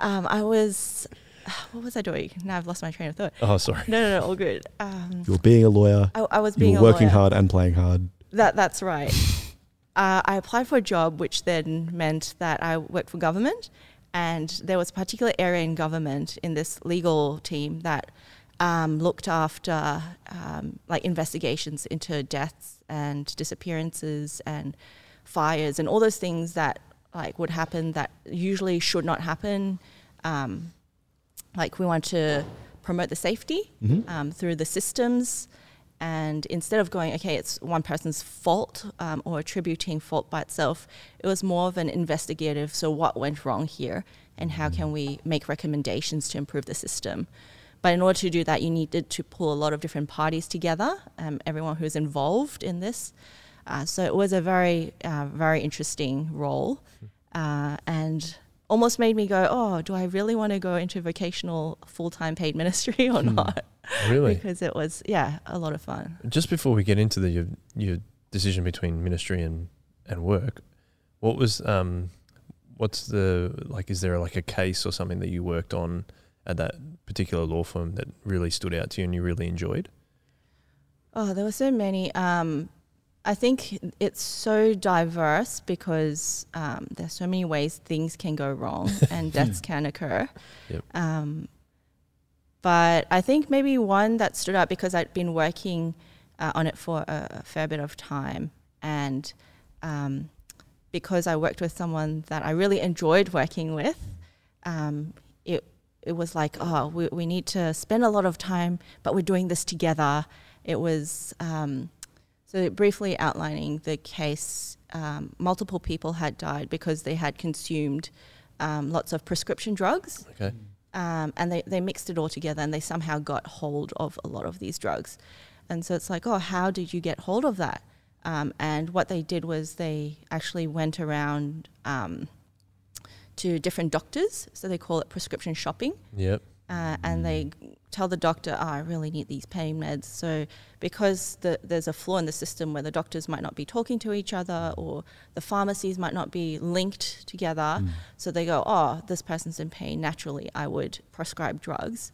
um, I was *sighs* what was I doing? Now I've lost my train of thought. oh, sorry. No, no, no, all good. Um, You were being a lawyer. I, I was You being were a working lawyer. hard and playing hard. That that's right. uh, I applied for a job, which then meant that I worked for government, and there was a particular area in government in this legal team that um, looked after um, like investigations into deaths and disappearances and fires and all those things that like would happen that usually should not happen. Um, like we want to promote the safety Mhm. um, through the systems. And instead of going, okay, it's one person's fault um, or attributing fault by itself, it was more of an investigative. So, what went wrong here, and how can we make recommendations to improve the system? But in order to do that, you needed to pull a lot of different parties together, um, everyone who's involved in this. Uh, so it was a very, uh, very interesting role, uh, and almost made me go, "Oh, do I really want to go into vocational full-time paid ministry or Hmm. not?" Really? because it was yeah a lot of fun. Just before we get into the your, your decision between ministry and, and work, what was um, what's the like? Is there like a case or something that you worked on at that particular law firm that really stood out to you and you really enjoyed? Oh, there were so many. Um, I think it's so diverse because um, there's so many ways things can go wrong *laughs* and deaths can occur. Yep. Um, but I think maybe one that stood out because I'd been working uh, on it for a, a fair bit of time, and um, because I worked with someone that I really enjoyed working with, um, it it was like, oh, we, we need to spend a lot of time, but we're doing this together. It was um, so briefly outlining the case. Um, multiple people had died because they had consumed um, lots of prescription drugs, Okay. um, and they, they mixed it all together, and they somehow got hold of a lot of these drugs. And so it's like, oh, how did you get hold of that? Um, and what they did was they actually went around um, to different doctors, so they call it prescription shopping Yep. Uh, and they tell the doctor, oh, I really need these pain meds. So, because the, there's a flaw in the system where the doctors might not be talking to each other or the pharmacies might not be linked together, so they go, oh, this person's in pain. Naturally, I would prescribe drugs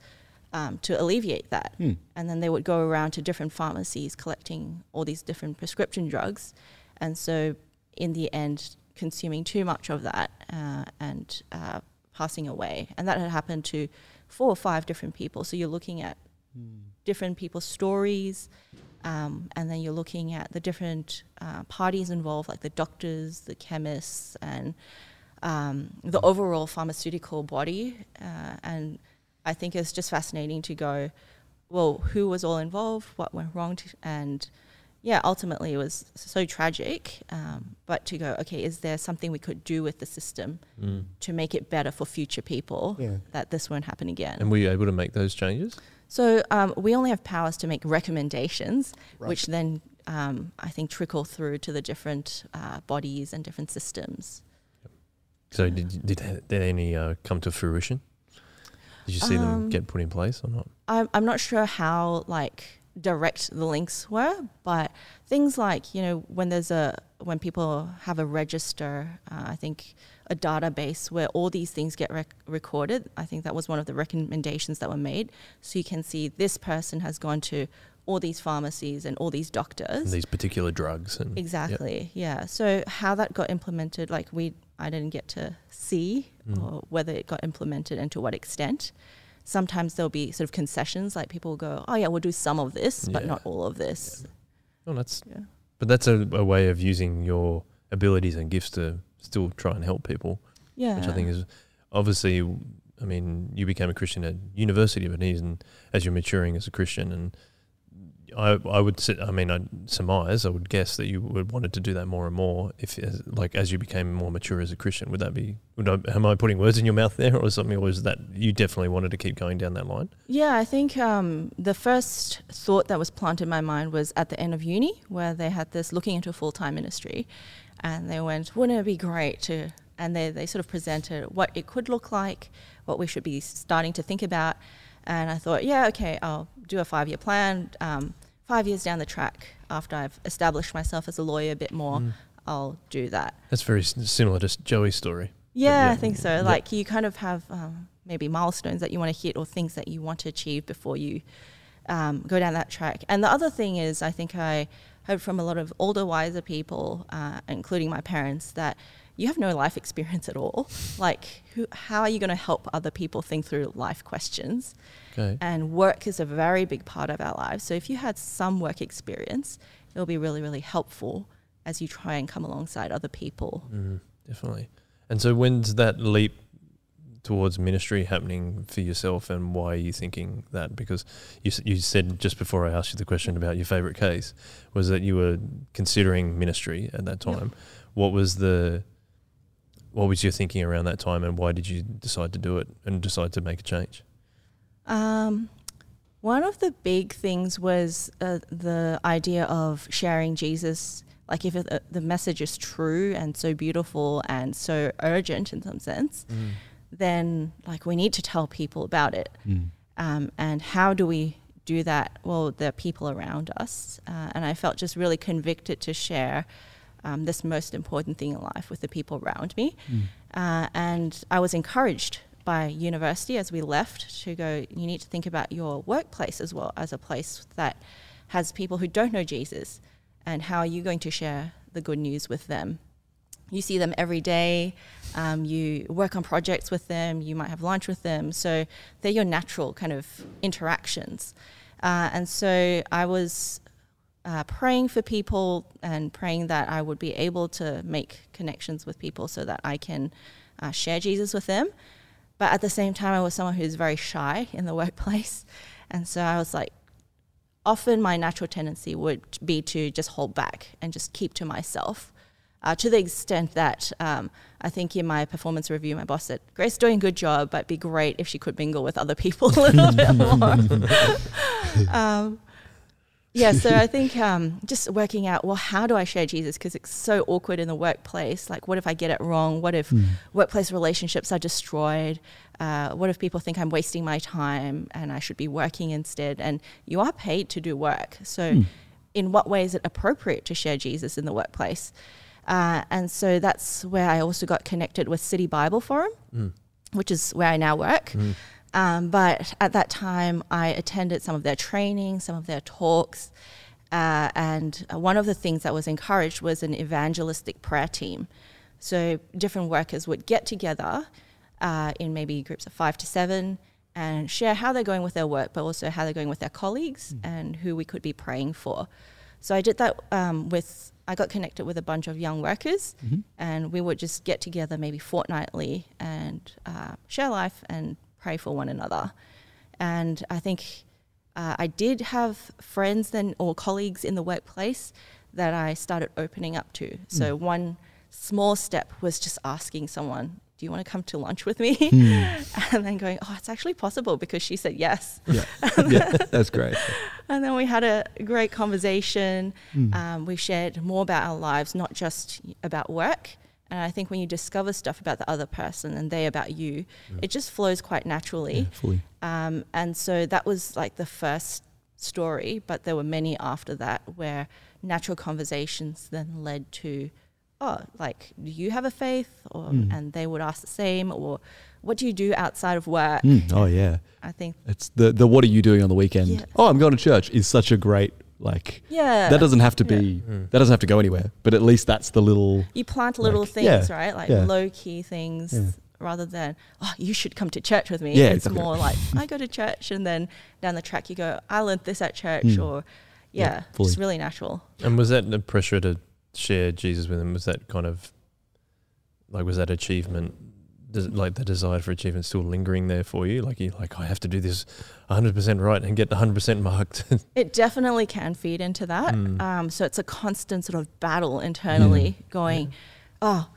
um, to alleviate that. Hmm. And then they would go around to different pharmacies collecting all these different prescription drugs. And so, in the end, consuming too much of that uh, and uh, passing away. And that had happened to four or five different people. So you're looking at different people's stories, um, and then you're looking at the different uh, parties involved, like the doctors, the chemists, and um, the overall pharmaceutical body. Uh, and I think it's just fascinating to go, well, who was all involved, what went wrong, to, and yeah, ultimately it was so tragic. Um, but to go, okay, is there something we could do with the system Mm. to make it better for future people Yeah. that this won't happen again? And were you able to make those changes? So um, we only have powers to make recommendations, Right. which then um, I think trickle through to the different uh, bodies and different systems. So did did did any uh, come to fruition? Did you see them Um, get put in place or not? I'm, I'm not sure how like direct the links were, but things like you know when there's a when people have a register, uh, I think a database where all these things get rec- recorded. I think that was one of the recommendations that were made, so you can see this person has gone to all these pharmacies and all these doctors. And these particular drugs and Exactly. Yeah. So how that got implemented, like we, I didn't get to see Mm. or whether it got implemented and to what extent. Sometimes there'll be sort of concessions, like people will go, "Oh yeah, we'll do some of this, but Yeah. not all of this." Oh, that's Yeah. but that's a, a way of using your abilities and gifts to still try and help people, Yeah. which I think is obviously. I mean, you became a Christian at university, but even as you're maturing as a Christian, and I, I would sit. I mean, I surmise, I would guess that you would wanted to do that more and more. If, as, like, as you became more mature as a Christian, would that be? Would I, am I putting words in your mouth there, or something? Or was that you definitely wanted to keep going down that line? Yeah, I think um, the first thought that was planted in my mind was at the end of uni, where they had this looking into a full time ministry, and they went, "Wouldn't it be great to?" And they they sort of presented what it could look like, what we should be starting to think about, and I thought, yeah, okay, I'll do a five year plan. Um, five years down the track, after I've established myself as a lawyer a bit more, Mm. I'll do that. That's very similar to Joey's story. Yeah, yeah, I think so. yeah. Like you kind of have um, maybe milestones that you want to hit or things that you want to achieve before you um, go down that track. And the other thing is, I think I heard from a lot of older, wiser people, uh, including my parents, that you have no life *laughs* experience at all. Like, who, how are you going to help other people think through life questions? Okay. And work is a very big part of our lives. So if you had some work experience, it'll be really, really helpful as you try and come alongside other people. Mm, definitely. And so, when's that leap towards ministry happening for yourself, and why are you thinking that? Because you you said just before I asked you the question about your favorite case was that you were considering ministry at that Yep. time. What was the what was your thinking around that time, and why did you decide to do it and decide to make a change? Um, one of the big things was uh, the idea of sharing Jesus. Like, if it, uh, the message is true and so beautiful and so urgent in some sense, then like we need to tell people about it. Mm. Um, and how do we do that? Well, the people around us. Uh, and I felt just really convicted to share um, this most important thing in life with the people around me. Mm. Uh, and I was encouraged by university as we left to go, you need to think about your workplace as well as a place that has people who don't know Jesus. And how are you going to share the good news with them? You see them every day. Um, you work on projects with them. You might have lunch with them. So they're your natural kind of interactions. Uh, and so I was uh, praying for people and praying that I would be able to make connections with people so that I can uh, share Jesus with them. But at the same time, I was someone who's very shy in the *laughs* workplace. And so I was like, often my natural tendency would be to just hold back and just keep to myself. Uh, to the extent that um, I think in my performance review, my boss said, Grace doing a good job, but it'd be great if she could mingle with other people a little bit more. *laughs* um, yeah, so I *laughs* think um, just working out, well, how do I share Jesus? Because it's so awkward in the workplace. Like, what if I get it wrong? What if mm. workplace relationships are destroyed? Uh, what if people think I'm wasting my time and I should be working instead? And you are paid to do work. So, mm. in what way is it appropriate to share Jesus in the workplace? Uh, and so that's where I also got connected with City Bible Forum, mm. which is where I now work. Um, but at that time, I attended some of their training, some of their talks. Uh, and one of the things that was encouraged was an evangelistic prayer team. So different workers would get together uh, in maybe groups of five to seven and share how they're going with their work, but also how they're going with their colleagues mm. and who we could be praying for. So I did that um, with, I got connected with a bunch of young workers, mm-hmm. and we would just get together maybe fortnightly and uh, share life and pray for one another. And I think uh, I did have friends then or colleagues in the workplace that I started opening up to. So mm. one small step was just asking someone, do you want to come to lunch with me? Mm. *laughs* and then going, oh, it's actually possible because she said yes. Yeah, *laughs* yeah that's great. And then we had a great conversation. Mm. Um, we shared more about our lives, not just about work. And I think when you discover stuff about the other person and they about you, yeah. it just flows quite naturally. Yeah. Um, and so that was like the first story, but there were many after that where natural conversations then led to, oh, like, do you have a faith? Or mm. and they would ask the same, or what do you do outside of work? Mm. Oh yeah. I think it's the the what are you doing on the weekend? Yeah. Oh, I'm going to church is such a great like yeah, that doesn't have to be yeah. Mm. that doesn't have to go anywhere. But at least that's the little you plant little like, things, yeah, right? Like yeah. low key things. Rather than oh, you should come to church with me. Yeah, it's exactly. more like *laughs* I go to church, and then down the track you go, I learned this at church, mm. or yeah, it's really natural. And was that the pressure to share Jesus with them? Was that kind of like was that achievement does like the desire for achievement still lingering there for you? Like you like I have to do this 100% right and get 100% marked. *laughs* it definitely can feed into that. Mm. Um, so it's a constant sort of battle internally, going, yeah. oh,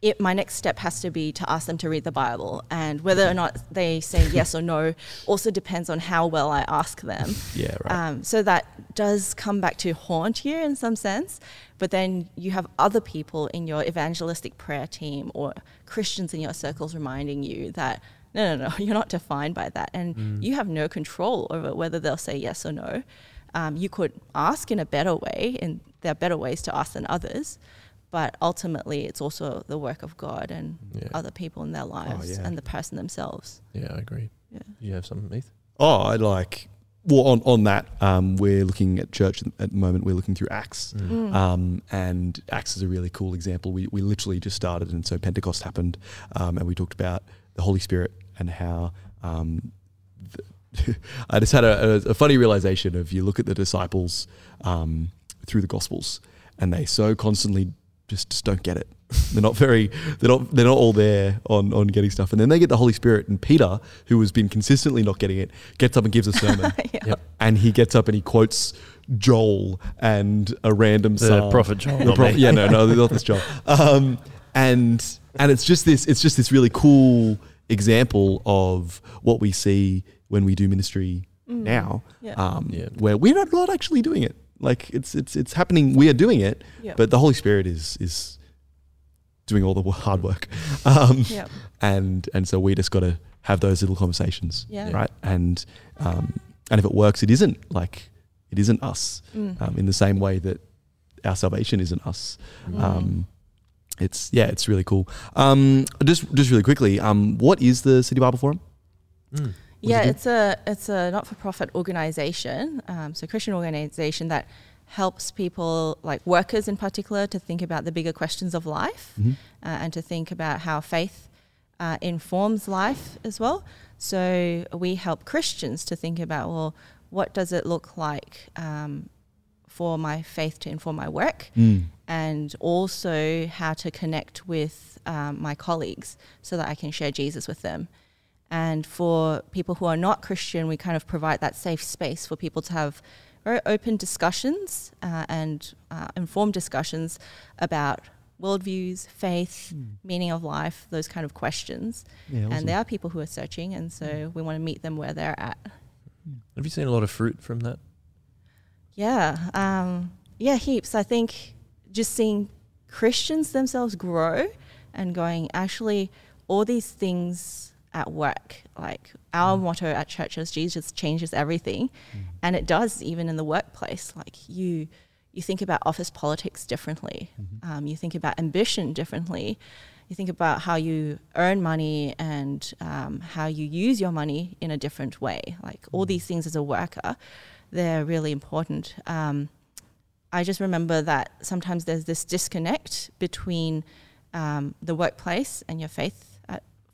it, my next step has to be to ask them to read the Bible, and whether or not they say *laughs* yes or no also depends on how well I ask them. Yeah, right. Um, so that does come back to haunt you in some sense, but then you have other people in your evangelistic prayer team or Christians in your circles reminding you that no, no, no, *laughs* you're not defined by that, and mm. you have no control over whether they'll say yes or no. Um, you could ask in a better way, and there are better ways to ask than others but ultimately it's also the work of God and yeah. other people in their oh, lives oh, yeah. and the person themselves. Yeah, I agree. Yeah. You have something, Heath? Oh, I like. Well, on, on that, um, we're looking at church at the moment. We're looking through Acts, mm. mm. Um, and Acts is a really cool example. We, we literally just started, and so Pentecost happened, um, and we talked about the Holy Spirit and how um, the *laughs* I just had a, a, a, funny realization of you look at the disciples um, through the Gospels, and they so constantly just, just don't get it. *laughs* they're not very they're not they're not all there on on getting stuff. And then they get the Holy Spirit and Peter, who has been consistently not getting it, gets up and gives a sermon. *laughs* yeah. yep. And he gets up and he quotes Joel and a random the psalm. prophet Joel. The pro- yeah, no, no, *laughs* not this Joel. Um, and and it's just this it's just this really cool example of what we see when we do ministry mm. now, yeah. Um, yeah. where we're not, not actually doing it. Like it's it's it's happening. We are doing it, yep. but the Holy Spirit is is doing all the hard work. *laughs* Um, yep. And and so we just got to have those little conversations, yeah. right? And um, and if it works, it isn't like it isn't us mm. um, in the same way that our salvation isn't us. Mm. Um, it's yeah, it's really cool. Um, just just really quickly, um, what is the City Bible Forum? Mm yeah, it it's a it's a not for profit organization, um, so Christian organization that helps people like workers in particular to think about the bigger questions of life mm-hmm. uh, and to think about how faith uh, informs life as well. So we help Christians to think about well, what does it look like um, for my faith to inform my work, mm. and also how to connect with um, my colleagues so that I can share Jesus with them. And for people who are not Christian, we kind of provide that safe space for people to have very open discussions uh, and uh, informed discussions about worldviews, faith, Hmm. meaning of life, those kind of questions. Yeah, awesome. And there are people who are searching, and so Mm. we want to meet them where they're at. Have you seen a lot of fruit from that? Yeah, um, yeah, heaps. I think just seeing Christians themselves grow and going, actually, all these things at work, like our Mm. motto at church is Jesus changes everything, Mm. and it does even in the workplace. Like you, you think about office politics differently. Mhm. Um, you think about ambition differently. You think about how you earn money and um, how you use your money in a different way. Like all these things as a worker, they're really important. Um, I just remember that sometimes there's this disconnect between um, the workplace and your faith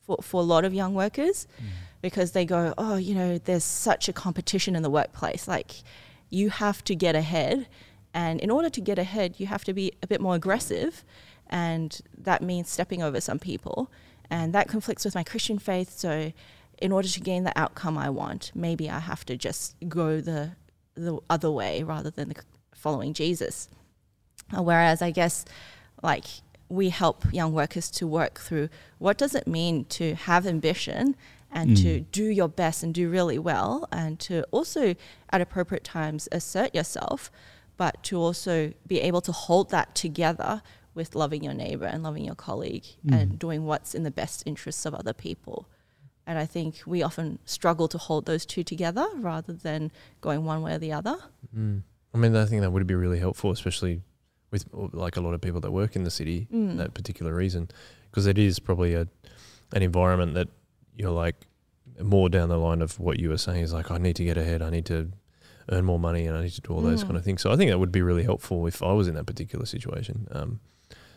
for, for a lot of young workers mm. because they go, oh, you know, there's such a competition in the workplace. Like you have to get ahead. And in order to get ahead, you have to be a bit more aggressive. And that means stepping over some people. And that conflicts with my Christian faith. So, in order to gain the outcome I want, maybe I have to just go the, the other way rather than the, following Jesus. Whereas, I guess, like, we help young workers to work through what does it mean to have ambition and to Mm. do your best and do really well and to also at appropriate times assert yourself but to also be able to hold that together with loving your neighbor and loving your colleague Mm. and doing what's in the best interests of other people and i think we often struggle to hold those two together rather than going one way or the other Mm. I mean, I think that would be really helpful, especially with like a lot of people that work in the city. Mm. That particular reason, because it is probably a an environment that you're like more down the line of what you were saying is like I need to get ahead, I need to earn more money, and I need to do all those Mm. kind of things. So I think that would be really helpful if I was in that particular situation. Um,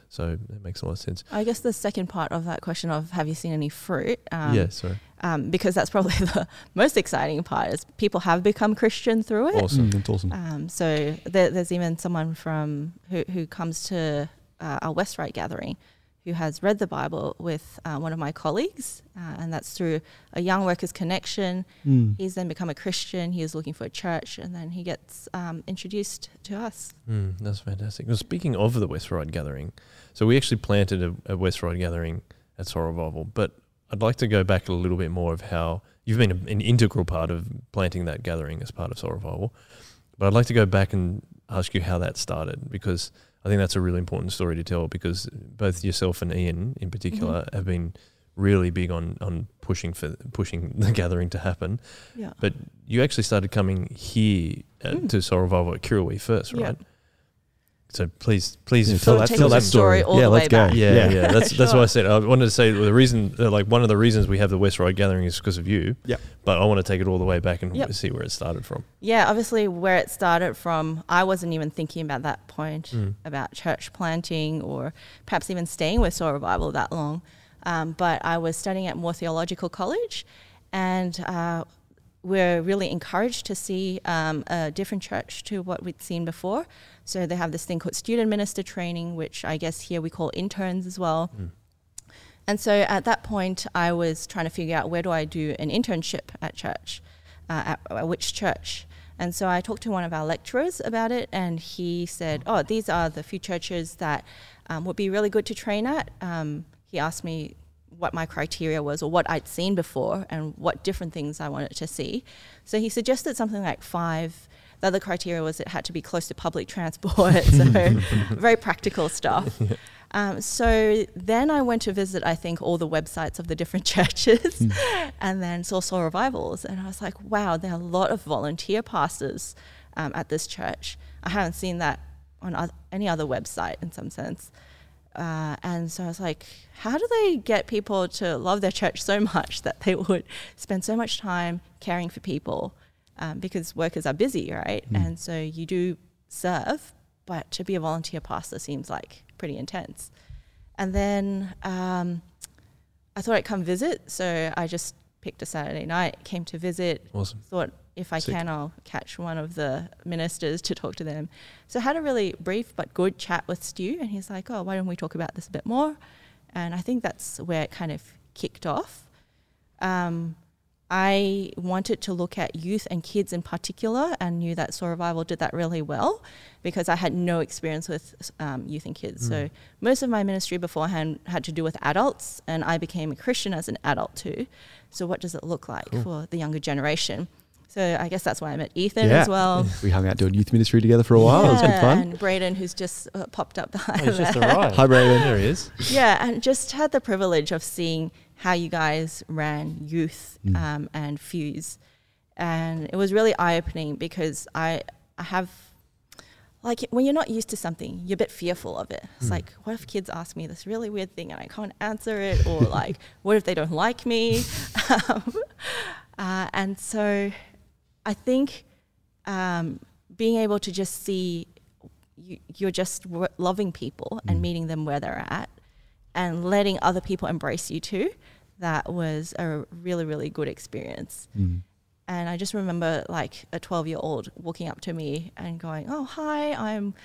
so that makes a lot of sense. i guess the second part of that question of have you seen any fruit um, yeah, sorry. um, because that's probably *laughs* the most exciting part is people have become christian through it Awesome. Mm, that's awesome. Um, so there, there's even someone from who, who comes to uh, our West Ryde gathering who has read the Bible with uh, one of my colleagues, uh, and that's through a young workers connection. Mm. He's then become a Christian. He is looking for a church, and then he gets um, introduced to us. Mm, that's fantastic. Well, speaking of the West Ryde Gathering, so we actually planted a, a West Ryde Gathering at Soul Revival, but I'd like to go back a little bit more of how you've been a- an integral part of planting that gathering as part of Soul Revival. But I'd like to go back and ask you how that started because I think that's a really important story to tell because both yourself and Ian in particular have been really big on on pushing for pushing *laughs* the gathering to happen. Yeah. But you actually started coming here uh, Mm. to Soul Revival at Kirrawee first, Yeah. Right? So please, please Yeah, So tell that, take tell that story story. all yeah, the let's way go. back. yeah, yeah, That's that's why I said I wanted to say the reason, uh, like one of the reasons we have the West Ryde Gathering is because of you. Yeah. But I want to take it all the way back and Yep. see where it started from. Yeah, obviously, where it started from, I wasn't even thinking about that point Mm. about church planting or perhaps even staying with Soul Revival that long. Um, but I was studying at Moore Theological College, and uh, we're really encouraged to see um, a different church to what we'd seen before. So they have this thing called student minister training, which I guess here we call interns as well. Mm. And so at that point, I was trying to figure out where do I do an internship at church, uh, at, at which church. And so I talked to one of our lecturers about it, and he said, "Oh, these are the few churches that um, would be really good to train at." Um, he asked me what my criteria was, or what I'd seen before, and what different things I wanted to see. So he suggested something like five. The other criteria was it had to be close to public *laughs* transport, so *laughs* very practical stuff. Um, so then I went to visit, I think, all the websites of the different *laughs* churches and then saw Soul Revivals. And I was like, wow, there are a lot of volunteer pastors um, at this church. I haven't seen that on any other website in some sense. Uh, and so I was like, how do they get people to love their church so much *laughs* that they would spend so much time caring for people? Um, because workers are busy, right? Mm. And so you do serve, but to be a volunteer pastor seems like pretty intense. And then um, I thought I'd come visit, so I just picked a Saturday night, came to visit, Awesome. thought if I Sick. can, I'll catch one of the ministers to talk to them. So I had a really brief but good chat with Stu, and he's like, "Oh, why don't we talk about this a bit more?" And I think that's where it kind of kicked off. Um, I wanted to look at youth and kids in particular, and knew that Soul Revival did that really well because I had no experience with um, youth and kids. So most of my ministry beforehand had to do with adults, and I became a Christian as an adult too. So what does it look like for the younger generation? So I guess that's why I met Ethan Yeah. as well. *laughs* We hung out doing youth ministry together for a while. It was good fun. And Braden, who's just uh, popped up Oh, behind he's just arrived. Hi, Braden. There he is. *laughs* yeah, and just had the privilege of seeing how you guys ran youth Mm. um, and Fuse, and it was really eye opening because I I have like when you're not used to something, you're a bit fearful of it. It's Mm. like, what if kids ask me this really weird thing and I can't answer it, or *laughs* like, what if they don't like me? Um, uh, and so, I think um, being able to just see you, you're just w- loving people and Mm. meeting them where they're at and letting other people embrace you too that was a really really good experience Mm. and i just remember like a 12 year old walking up to me and going oh hi i'm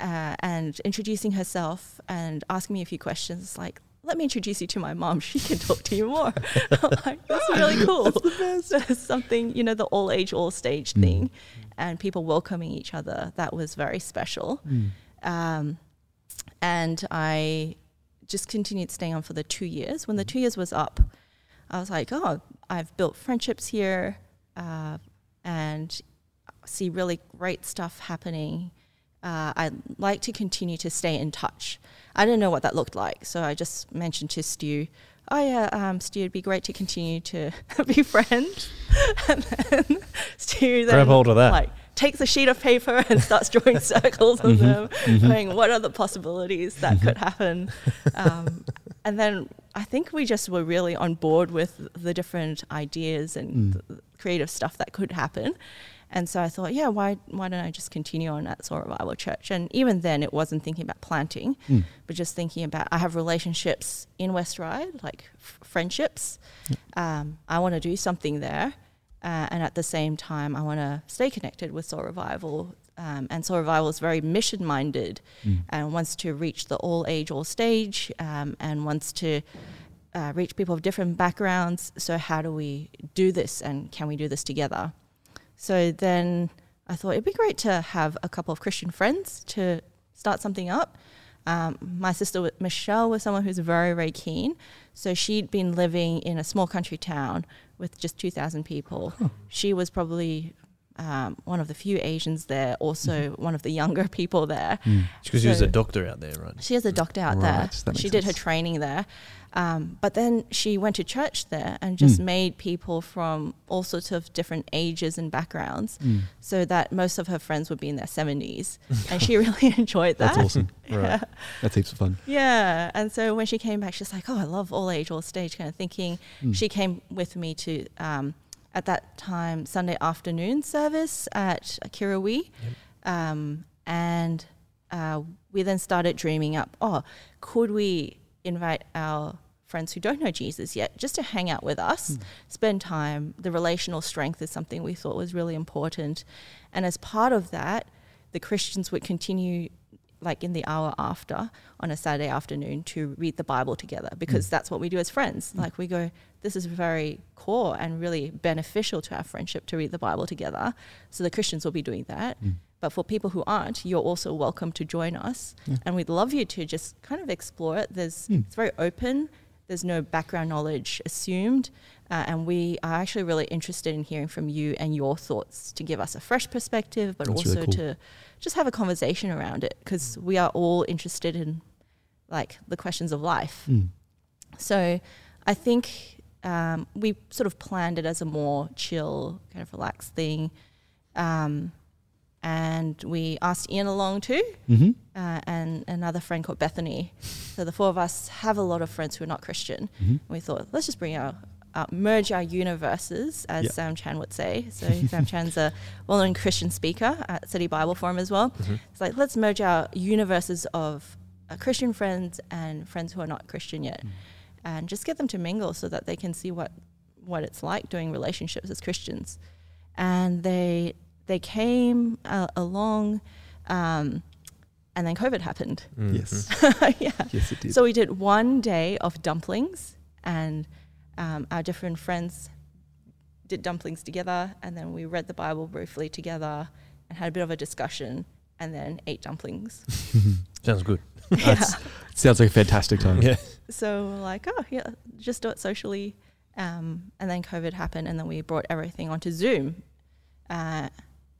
uh, and introducing herself and asking me a few questions like let me introduce you to my mom she can talk to you more *laughs* *laughs* like that's really cool so it's *laughs* something you know the all age all stage Mm. thing and people welcoming each other that was very special Mm. um, and I just continued staying on for the two years. When the two years was up, I was like, oh, I've built friendships here uh, and see really great stuff happening. Uh, I'd like to continue to stay in touch. I didn't know what that looked like, so I just mentioned to Stu, oh yeah, um, Stu, it'd be great to continue to *laughs* be friends. *laughs* and then Stu then Grab hold of that. like takes a sheet of paper and starts drawing *laughs* circles on them, going, what are the possibilities that could happen? Um, and then I think we just were really on board with the different ideas and Mm. creative stuff that could happen. And so I thought, yeah, why why don't I just continue on at Soul Revival Church? And even then, it wasn't thinking about planting, Mm. but just thinking about I have relationships in West Ryde, like f- friendships. Um, I want to do something there, uh, and at the same time, I want to stay connected with Soul Revival. Um, and Soul Revival is very mission minded Mm. and wants to reach the all age, all stage, um, and wants to uh, reach people of different backgrounds. So, how do we do this, and can we do this together? So then I thought it'd be great to have a couple of Christian friends to start something up. Um, my sister Michelle was someone who's very, very keen. So she'd been living in a small country town with just 2,000 people. She was probably um, one of the few Asians there, also one of the younger *laughs* people there. Mm. Because he was a doctor out there, right? She has a doctor out Right, there. She makes did her training there. Um, but then she went to church there and just Mm. made people from all sorts of different ages and backgrounds Mm. so that most of her friends would be in their 70s. *laughs* and she really *laughs* enjoyed that. That's awesome. *laughs* Right. That's heaps of fun. Yeah. And so when she came back, she's like, oh, I love all age, all stage kind of thinking. Mm. She came with me to, um, at that time, Sunday afternoon service at Kirrawee. Um, and uh, we then started dreaming up, oh, could we invite our friends who don't know Jesus yet just to hang out with us, spend time? The relational strength is something we thought was really important. And as part of that, the Christians would continue like in the hour after on a Saturday afternoon to read the Bible together because that's what we do as friends. Like we go, this is very core and really beneficial to our friendship to read the Bible together. So the Christians will be doing that. Mm. But for people who aren't, you're also welcome to join us. Yeah. And we'd love you to just kind of explore it. There's Mm. it's very open. There's no background knowledge assumed. Uh, and we are actually really interested in hearing from you and your thoughts to give us a fresh perspective, but That's also really cool. to just have a conversation around it because we are all interested in like the questions of life. Mm. So I think um, we sort of planned it as a more chill, kind of relaxed thing. Um, and we asked Ian along too, Mm-hmm. uh, and another friend called Bethany. So the four of us have a lot of friends who are not Christian. Mm-hmm. We thought, let's just bring our, uh, merge our universes, as Yeah. Sam Chan would say. So *laughs* Sam Chan's a well-known Christian speaker at City Bible Forum as well. Mhm. It's like let's merge our universes of uh, Christian friends and friends who are not Christian yet, and just get them to mingle so that they can see what what it's like doing relationships as Christians. And they they came uh, along, um, and then COVID happened. Mhm. Yes. *laughs* yeah. Yes, it did. So we did one day of dumplings and Um, our different friends did dumplings together, and then we read the Bible briefly together and had a bit of a discussion, and then ate dumplings. *laughs* Sounds good. *laughs* That's, Sounds like a fantastic time. Yeah. So we're like, oh yeah, just do it socially. Um, and then COVID happened, and then we brought everything onto Zoom. Uh,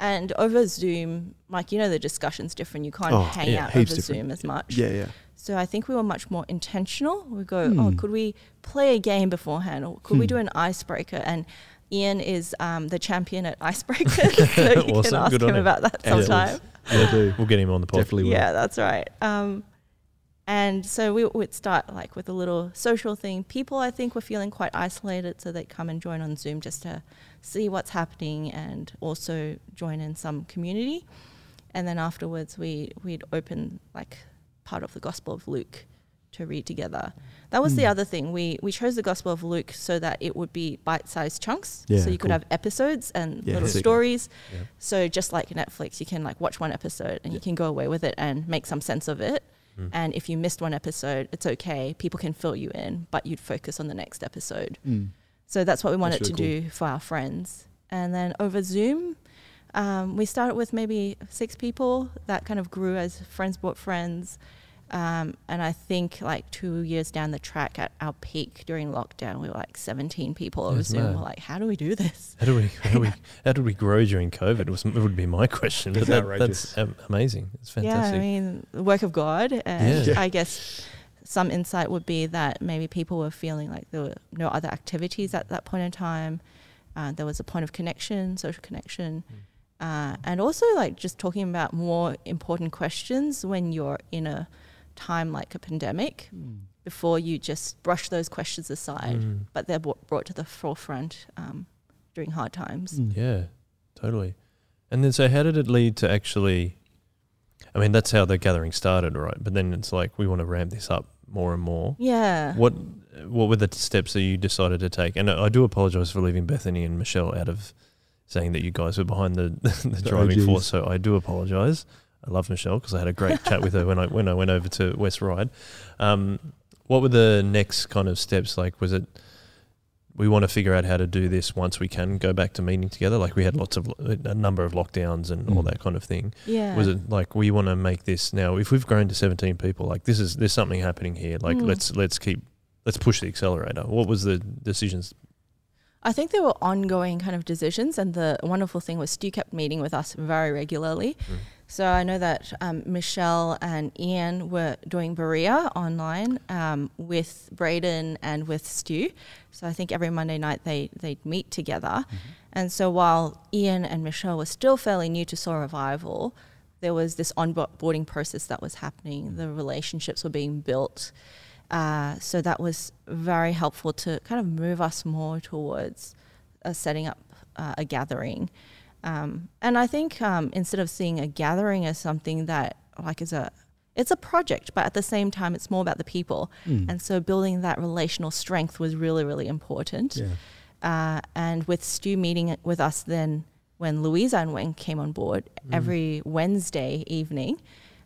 and over Zoom, like you know, the discussion's different. You can't Oh, hang yeah, out over different. Zoom as much. Yeah, yeah. So I think we were much more intentional. We go, oh, Hmm. could we play a game beforehand, or could we Hmm. do an icebreaker? And Ian is um, the champion at icebreakers, *laughs* so *laughs* you Awesome. can ask Good him about that sometime. Do. We'll get him on the pod. Definitely *laughs* will. Yeah, that's right. Um, and so we would start like with a little social thing. People, I think, were feeling quite isolated, so they'd come and join on Zoom just to see what's happening and also join in some community. And then afterwards, we we'd open like part of the Gospel of Luke to read together. That was the Mm. other thing. We we chose the Gospel of Luke so that it would be bite-sized chunks, Yeah, so you could have episodes and Yeah, little stories. Yeah. So just like Netflix, you can like watch one episode and you can go away with it and make some sense of it. Mm. And if you missed one episode, it's okay. People can fill you in, but you'd focus on the next episode. Mm. So that's what we wanted really to do for our friends. And then over Zoom, um, we started with maybe six people. That kind of grew as friends brought friends. Um, and I think like two years down the track at our peak during lockdown, we were like 17 people over That's Zoom. mad. We're like, how do we do this? How do we *laughs* how do we how did we grow during COVID? Was it would be my question. But that, that's amazing. It's fantastic. Yeah, I mean, the work of God. And Yeah. I guess some insight would be that maybe people were feeling like there were no other activities at that point in time. Uh, there was a point of connection, social connection. Uh, and also, like, just talking about more important questions when you're in a time like a pandemic before you just brush those questions aside, Mm. but they're brought brought to the forefront um, during hard times. Mm. Yeah, totally. And then so how did it lead to actually I mean that's how the gathering started, right? But then it's like we want to ramp this up more and more. Yeah. What what were the steps that you decided to take? And I do apologize for leaving Bethany and Michelle out of saying that you guys were behind the, *laughs* the driving OGs. force. So I do apologize. I love Michelle because I had a great chat with her when I when I went over to West Ryde. Um, what were the next kind of steps? Like, was it we want to figure out how to do this once we can go back to meeting together? Like, we had lots of a number of lockdowns and all Mm. that kind of thing. Yeah. Was it like we want to make this now? If we've grown to seventeen people, like this is there's something happening here. Like Mm. let's let's keep let's push the accelerator. What was the decisions? I think there were ongoing kind of decisions, and the wonderful thing was Stu kept meeting with us very regularly. Mm. So I know that um, Michelle and Ian were doing Berea online um, with Braden and with Stu. So I think every Monday night they they'd meet together. And so while Ian and Michelle were still fairly new to Soul Revival, there was this onboarding process that was happening. The relationships were being built. Uh, so that was very helpful to kind of move us more towards uh, setting up uh, a gathering. Um, and I think um, instead of seeing a gathering as something that like is a it's a project, but at the same time it's more about the people. Mm. And so building that relational strength was really, really important. Yeah. Uh, and with Stu meeting with us then when Louisa and Wayne came on board Mm. every Wednesday evening,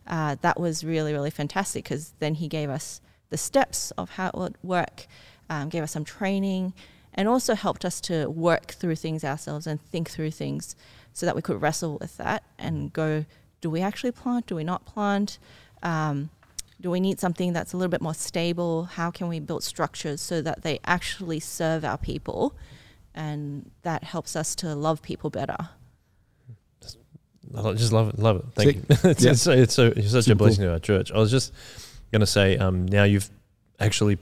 uh, that was really, really fantastic because then he gave us the steps of how it would work, um, gave us some training, and also helped us to work through things ourselves and think through things so that we could wrestle with that and go, do we actually plant? Do we not plant? Um, do we need something that's a little bit more stable? How can we build structures so that they actually serve our people? And that helps us to love people better. I just love it, love it. Thank Sick. you. *laughs* it's, Yeah. it's, so, it's so it's such a blessing to our church. I was just gonna say, um, now you've actually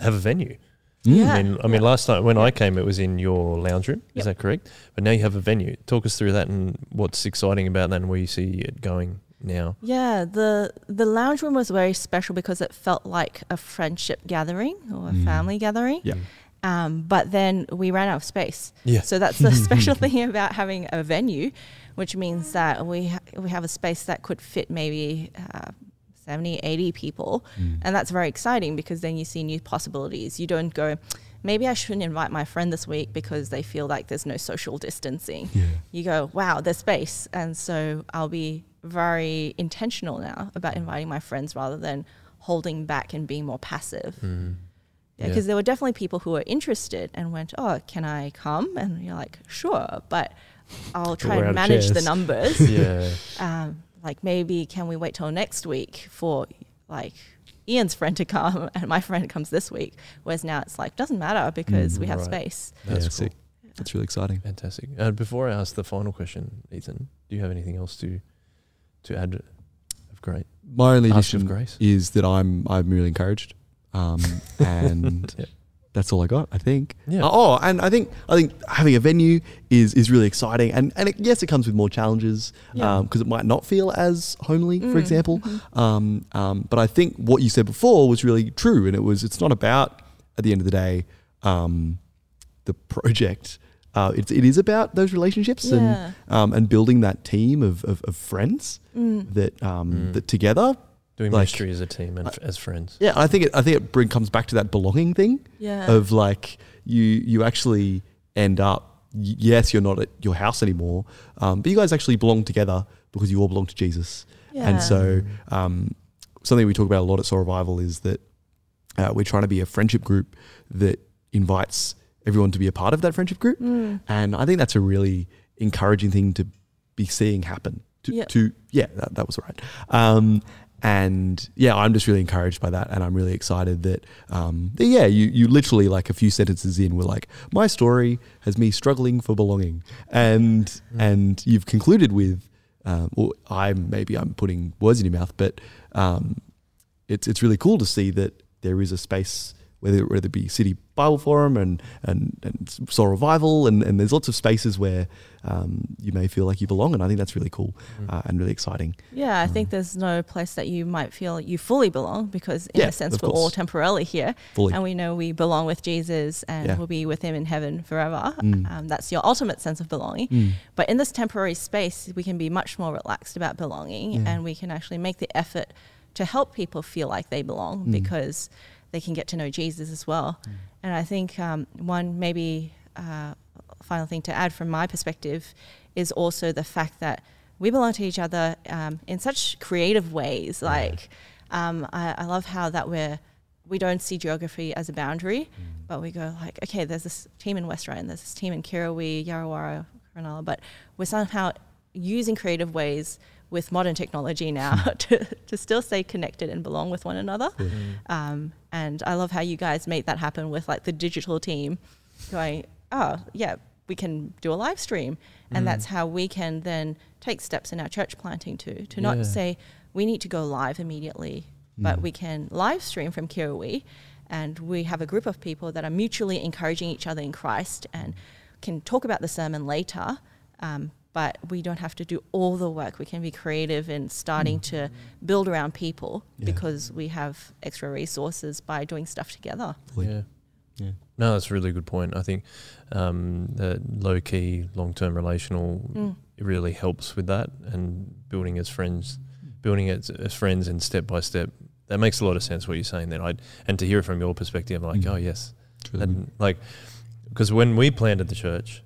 have a venue. Mm. Yeah. I mean, I mean, yeah. last time when I came, it was in your lounge room. Yep. Is that correct? But now you have a venue. Talk us through that and what's exciting about that and where you see it going now. Yeah, the the lounge room was very special because it felt like a friendship gathering or a Mm. family gathering. Yeah. Um, but then we ran out of space. Yeah. So that's the *laughs* special *laughs* thing about having a venue, which means that we ha- we have a space that could fit maybe uh, 70, 80 people. Mm. And that's very exciting because then you see new possibilities. You don't go, maybe I shouldn't invite my friend this week because they feel like there's no social distancing. Yeah. You go, wow, there's space. And so I'll be very intentional now about inviting my friends rather than holding back and being more passive. Mm. Yeah, because there were definitely people who were interested and went, "Oh, can I come?" And you're like, "Sure," but I'll try and manage the numbers. *laughs* yeah. um, like maybe can we wait till next week for like Ian's friend to come *laughs* and my friend comes this week. Whereas now it's like doesn't matter because Mm, we have right. space. That's yeah, cool. sick. That's really exciting. Fantastic. Uh, before I ask the final question, Ethan, do you have anything else to to add of great? My only Ask of addition grace. is that I'm I'm really encouraged, um, *laughs* and Yeah. That's all I got. I think. Yeah. Uh, oh, and I think I think having a venue is is really exciting, and and it, yes, it comes with more challenges Yeah. because it might not feel as homely, for Mm, example. mhm. Um, um, but I think what you said before was really true, and it was it's not about at the end of the day um, the project. Uh, it's, it is about those relationships Yeah. and um, and building that team of, of, of friends Mm. that um, Mm. that together. Doing Like- ministry as a team and f- as friends. Yeah, I think it, I think it bring comes back to that belonging thing Yeah. of like you you actually end up yes you're not at your house anymore, um, but you guys actually belong together because you all belong to Jesus. yeah. And so um, something we talk about a lot at Soul Revival is that uh, we're trying to be a friendship group that invites everyone to be a part of that friendship group. Mm. And I think that's a really encouraging thing to be seeing happen. To, Yep. to yeah, that, that was right. Um, and yeah, I'm just really encouraged by that, and I'm really excited that, um, that yeah, you you literally like a few sentences in were like, my story has me struggling for belonging, and Mm. and you've concluded with, um, or I maybe I'm putting words in your mouth, but um, it's it's really cool to see that there is a space whether whether it be City Bible Forum and and, and Soul Revival and, and there's lots of spaces where um, you may feel like you belong and I think that's really cool Mm. uh, and really exciting. Yeah, I think Mm. there's no place that you might feel you fully belong because, in Yeah, a sense, we're all course. temporarily here, Fully. and we know we belong with Jesus and Yeah. we'll be with Him in heaven forever. Mm. Um, that's your ultimate sense of belonging. Mm. But in this temporary space, we can be much more relaxed about belonging, Yeah. and we can actually make the effort to help people feel like they belong Mm. because they can get to know Jesus as well. Mm. And I think um, one maybe uh, final thing to add from my perspective is also the fact that we belong to each other um, in such creative ways. Like um, I, I love how that we're we don't see geography as a boundary, but we go like, okay, there's this team in West Ryde, there's this team in Kirrawee, Yarrawarrah, Cronulla, but we're somehow using creative ways with modern technology now *laughs* *laughs* to, to still stay connected and belong with one another. Mm. Um, and I love how you guys made that happen with like the digital team going, oh, yeah, we can do a live stream. And Mm. that's how we can then take steps in our church planting too, to Yeah. not say we need to go live immediately, but Mm. we can live stream from Kirrawee. And we have a group of people that are mutually encouraging each other in Christ and can talk about the sermon later. Um, but we don't have to do all the work. We can be creative in starting to build around people Yeah. because we have extra resources by doing stuff together. Yeah. Yeah. No, that's a really good point. I think um, the low key, long term relational Mm. it really helps with that and building as friends, building it as friends and step by step. That makes a lot of sense what you're saying then. I and to hear it from your perspective, I'm like, Mm. oh yes, really and like because when we planted the church,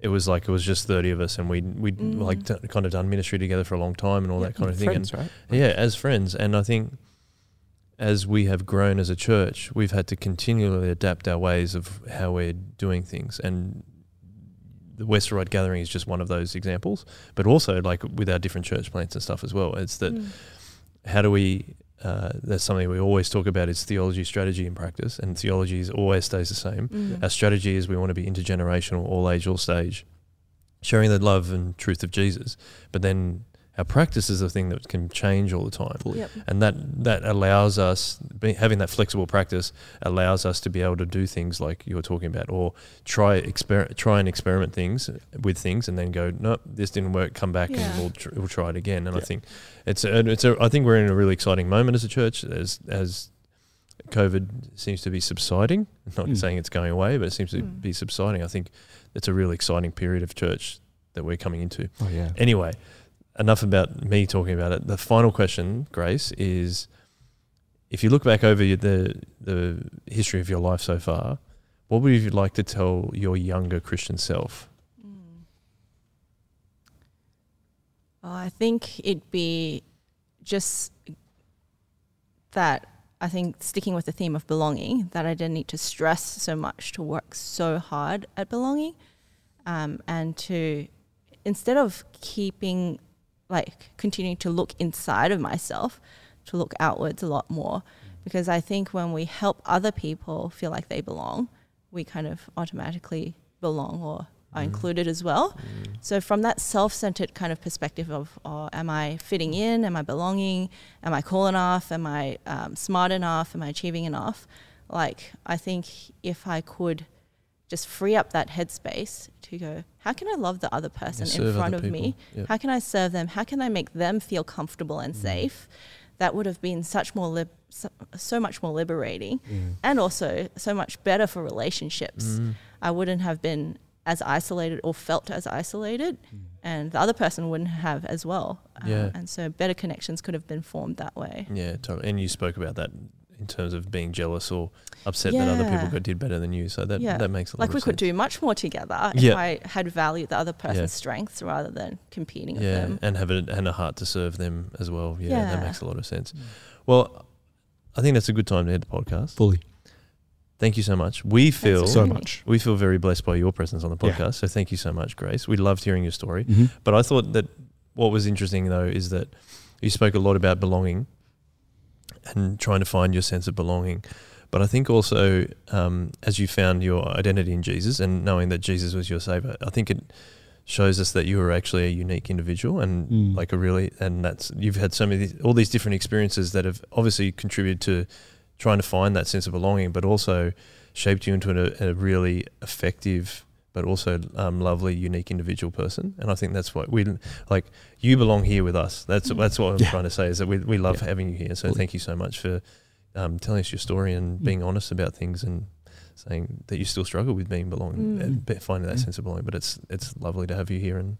it was like it was just thirty of us, and we we would Mm. like t- kind of done ministry together for a long time and all Yeah. that kind of thing. And right? yeah, as friends. And I think as we have grown as a church, we've had to continually adapt our ways of how we're doing things. And the West Ryde Gathering is just one of those examples. But also, like with our different church plants and stuff as well, it's that Mm. how do we. Uh, that's something we always talk about is theology, strategy, and practice. And theology is always stays the same. Mm. Our strategy is we want to be intergenerational, all age, all stage, sharing the love and truth of Jesus. But then our practice is the thing that can change all the time Yep. and that that allows us be, having that flexible practice allows us to be able to do things like you were talking about or try exper- try and experiment things with things and then go nope this didn't work come back Yeah. and we'll, tr- we'll try it again and I think it's a, it's a I think we're in a really exciting moment as a church as as COVID seems to be subsiding I'm *laughs* not Mm. saying it's going away but it seems to Mm. be subsiding I think it's a really exciting period of church that we're coming into Oh yeah. Anyway, enough about me talking about it. The final question, Grace, is if you look back over the the history of your life so far, what would you like to tell your younger Christian self? Mm. I think it'd be just that I think sticking with the theme of belonging, that I didn't need to stress so much to work so hard at belonging, um, and to instead of keeping like continuing to look inside of myself, to look outwards a lot more, because I think when we help other people feel like they belong, we kind of automatically belong or are Mm. included as well. Mm. So from that self-centered kind of perspective of, oh, am I fitting in? Am I belonging? Am I cool enough? Am I um, smart enough? Am I achieving enough? Like I think if I could just free up that headspace to go, how can I love the other person in front of me? Yep. How can I serve them? How can I make them feel comfortable and Mm. safe? That would have been such more lib- so, so much more liberating, Mm. and also so much better for relationships. Mm. I wouldn't have been as isolated or felt as isolated, Mm. and the other person wouldn't have as well. Um, and so better connections could have been formed that way. Yeah, totally. And you spoke about that in terms of being jealous or upset that other people got, did better than you. So that Yeah. that makes a lot Like of we could do much more together if I had valued the other person's Yeah. strengths rather than competing with yeah, them. and have a, and a heart to serve them as well. Yeah, that makes a lot of sense. Well, I think that's a good time to end the podcast. Fully. Thank you so much. We feel So much. we feel very blessed by your presence on the Yeah. podcast. So thank you so much, Grace. We loved hearing your story. Mm-hmm. But I thought that what was interesting though is that you spoke a lot about belonging and trying to find your sense of belonging. But I think also um, as you found your identity in Jesus and knowing that Jesus was your savior, I think it shows us that you are actually a unique individual and Mm. like a really and that's you've had so many all these different experiences that have obviously contributed to trying to find that sense of belonging, but also shaped you into a, a really effective but also um, lovely, unique individual person. And I think that's what we like. You belong here with us. That's Mm. that's what I'm Yeah. trying to say is that we we love Yeah. having you here. So thank you so much for um, telling us your story and Mm. being honest about things and saying that you still struggle with being belonging, Mm. finding that Mm. sense of belonging. But it's it's lovely to have you here, and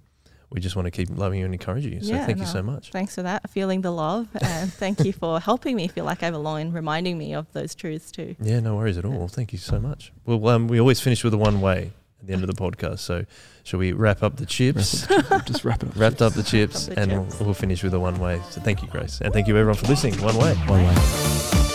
we just want to keep loving you and encouraging you. So Yeah, thank you so much. Thanks for that, feeling the love, and thank you for helping me feel like I belong and reminding me of those truths too. Yeah, no worries at all. Thank you so much. Well, um, we always finish with a one way at the end of the podcast. So, shall we wrap up the chips? Just wrap it up. Wrapped up the chips, the and chips. We'll, we'll finish with a one way. So, thank you, Grace. And thank you, everyone, for listening. One way. One way.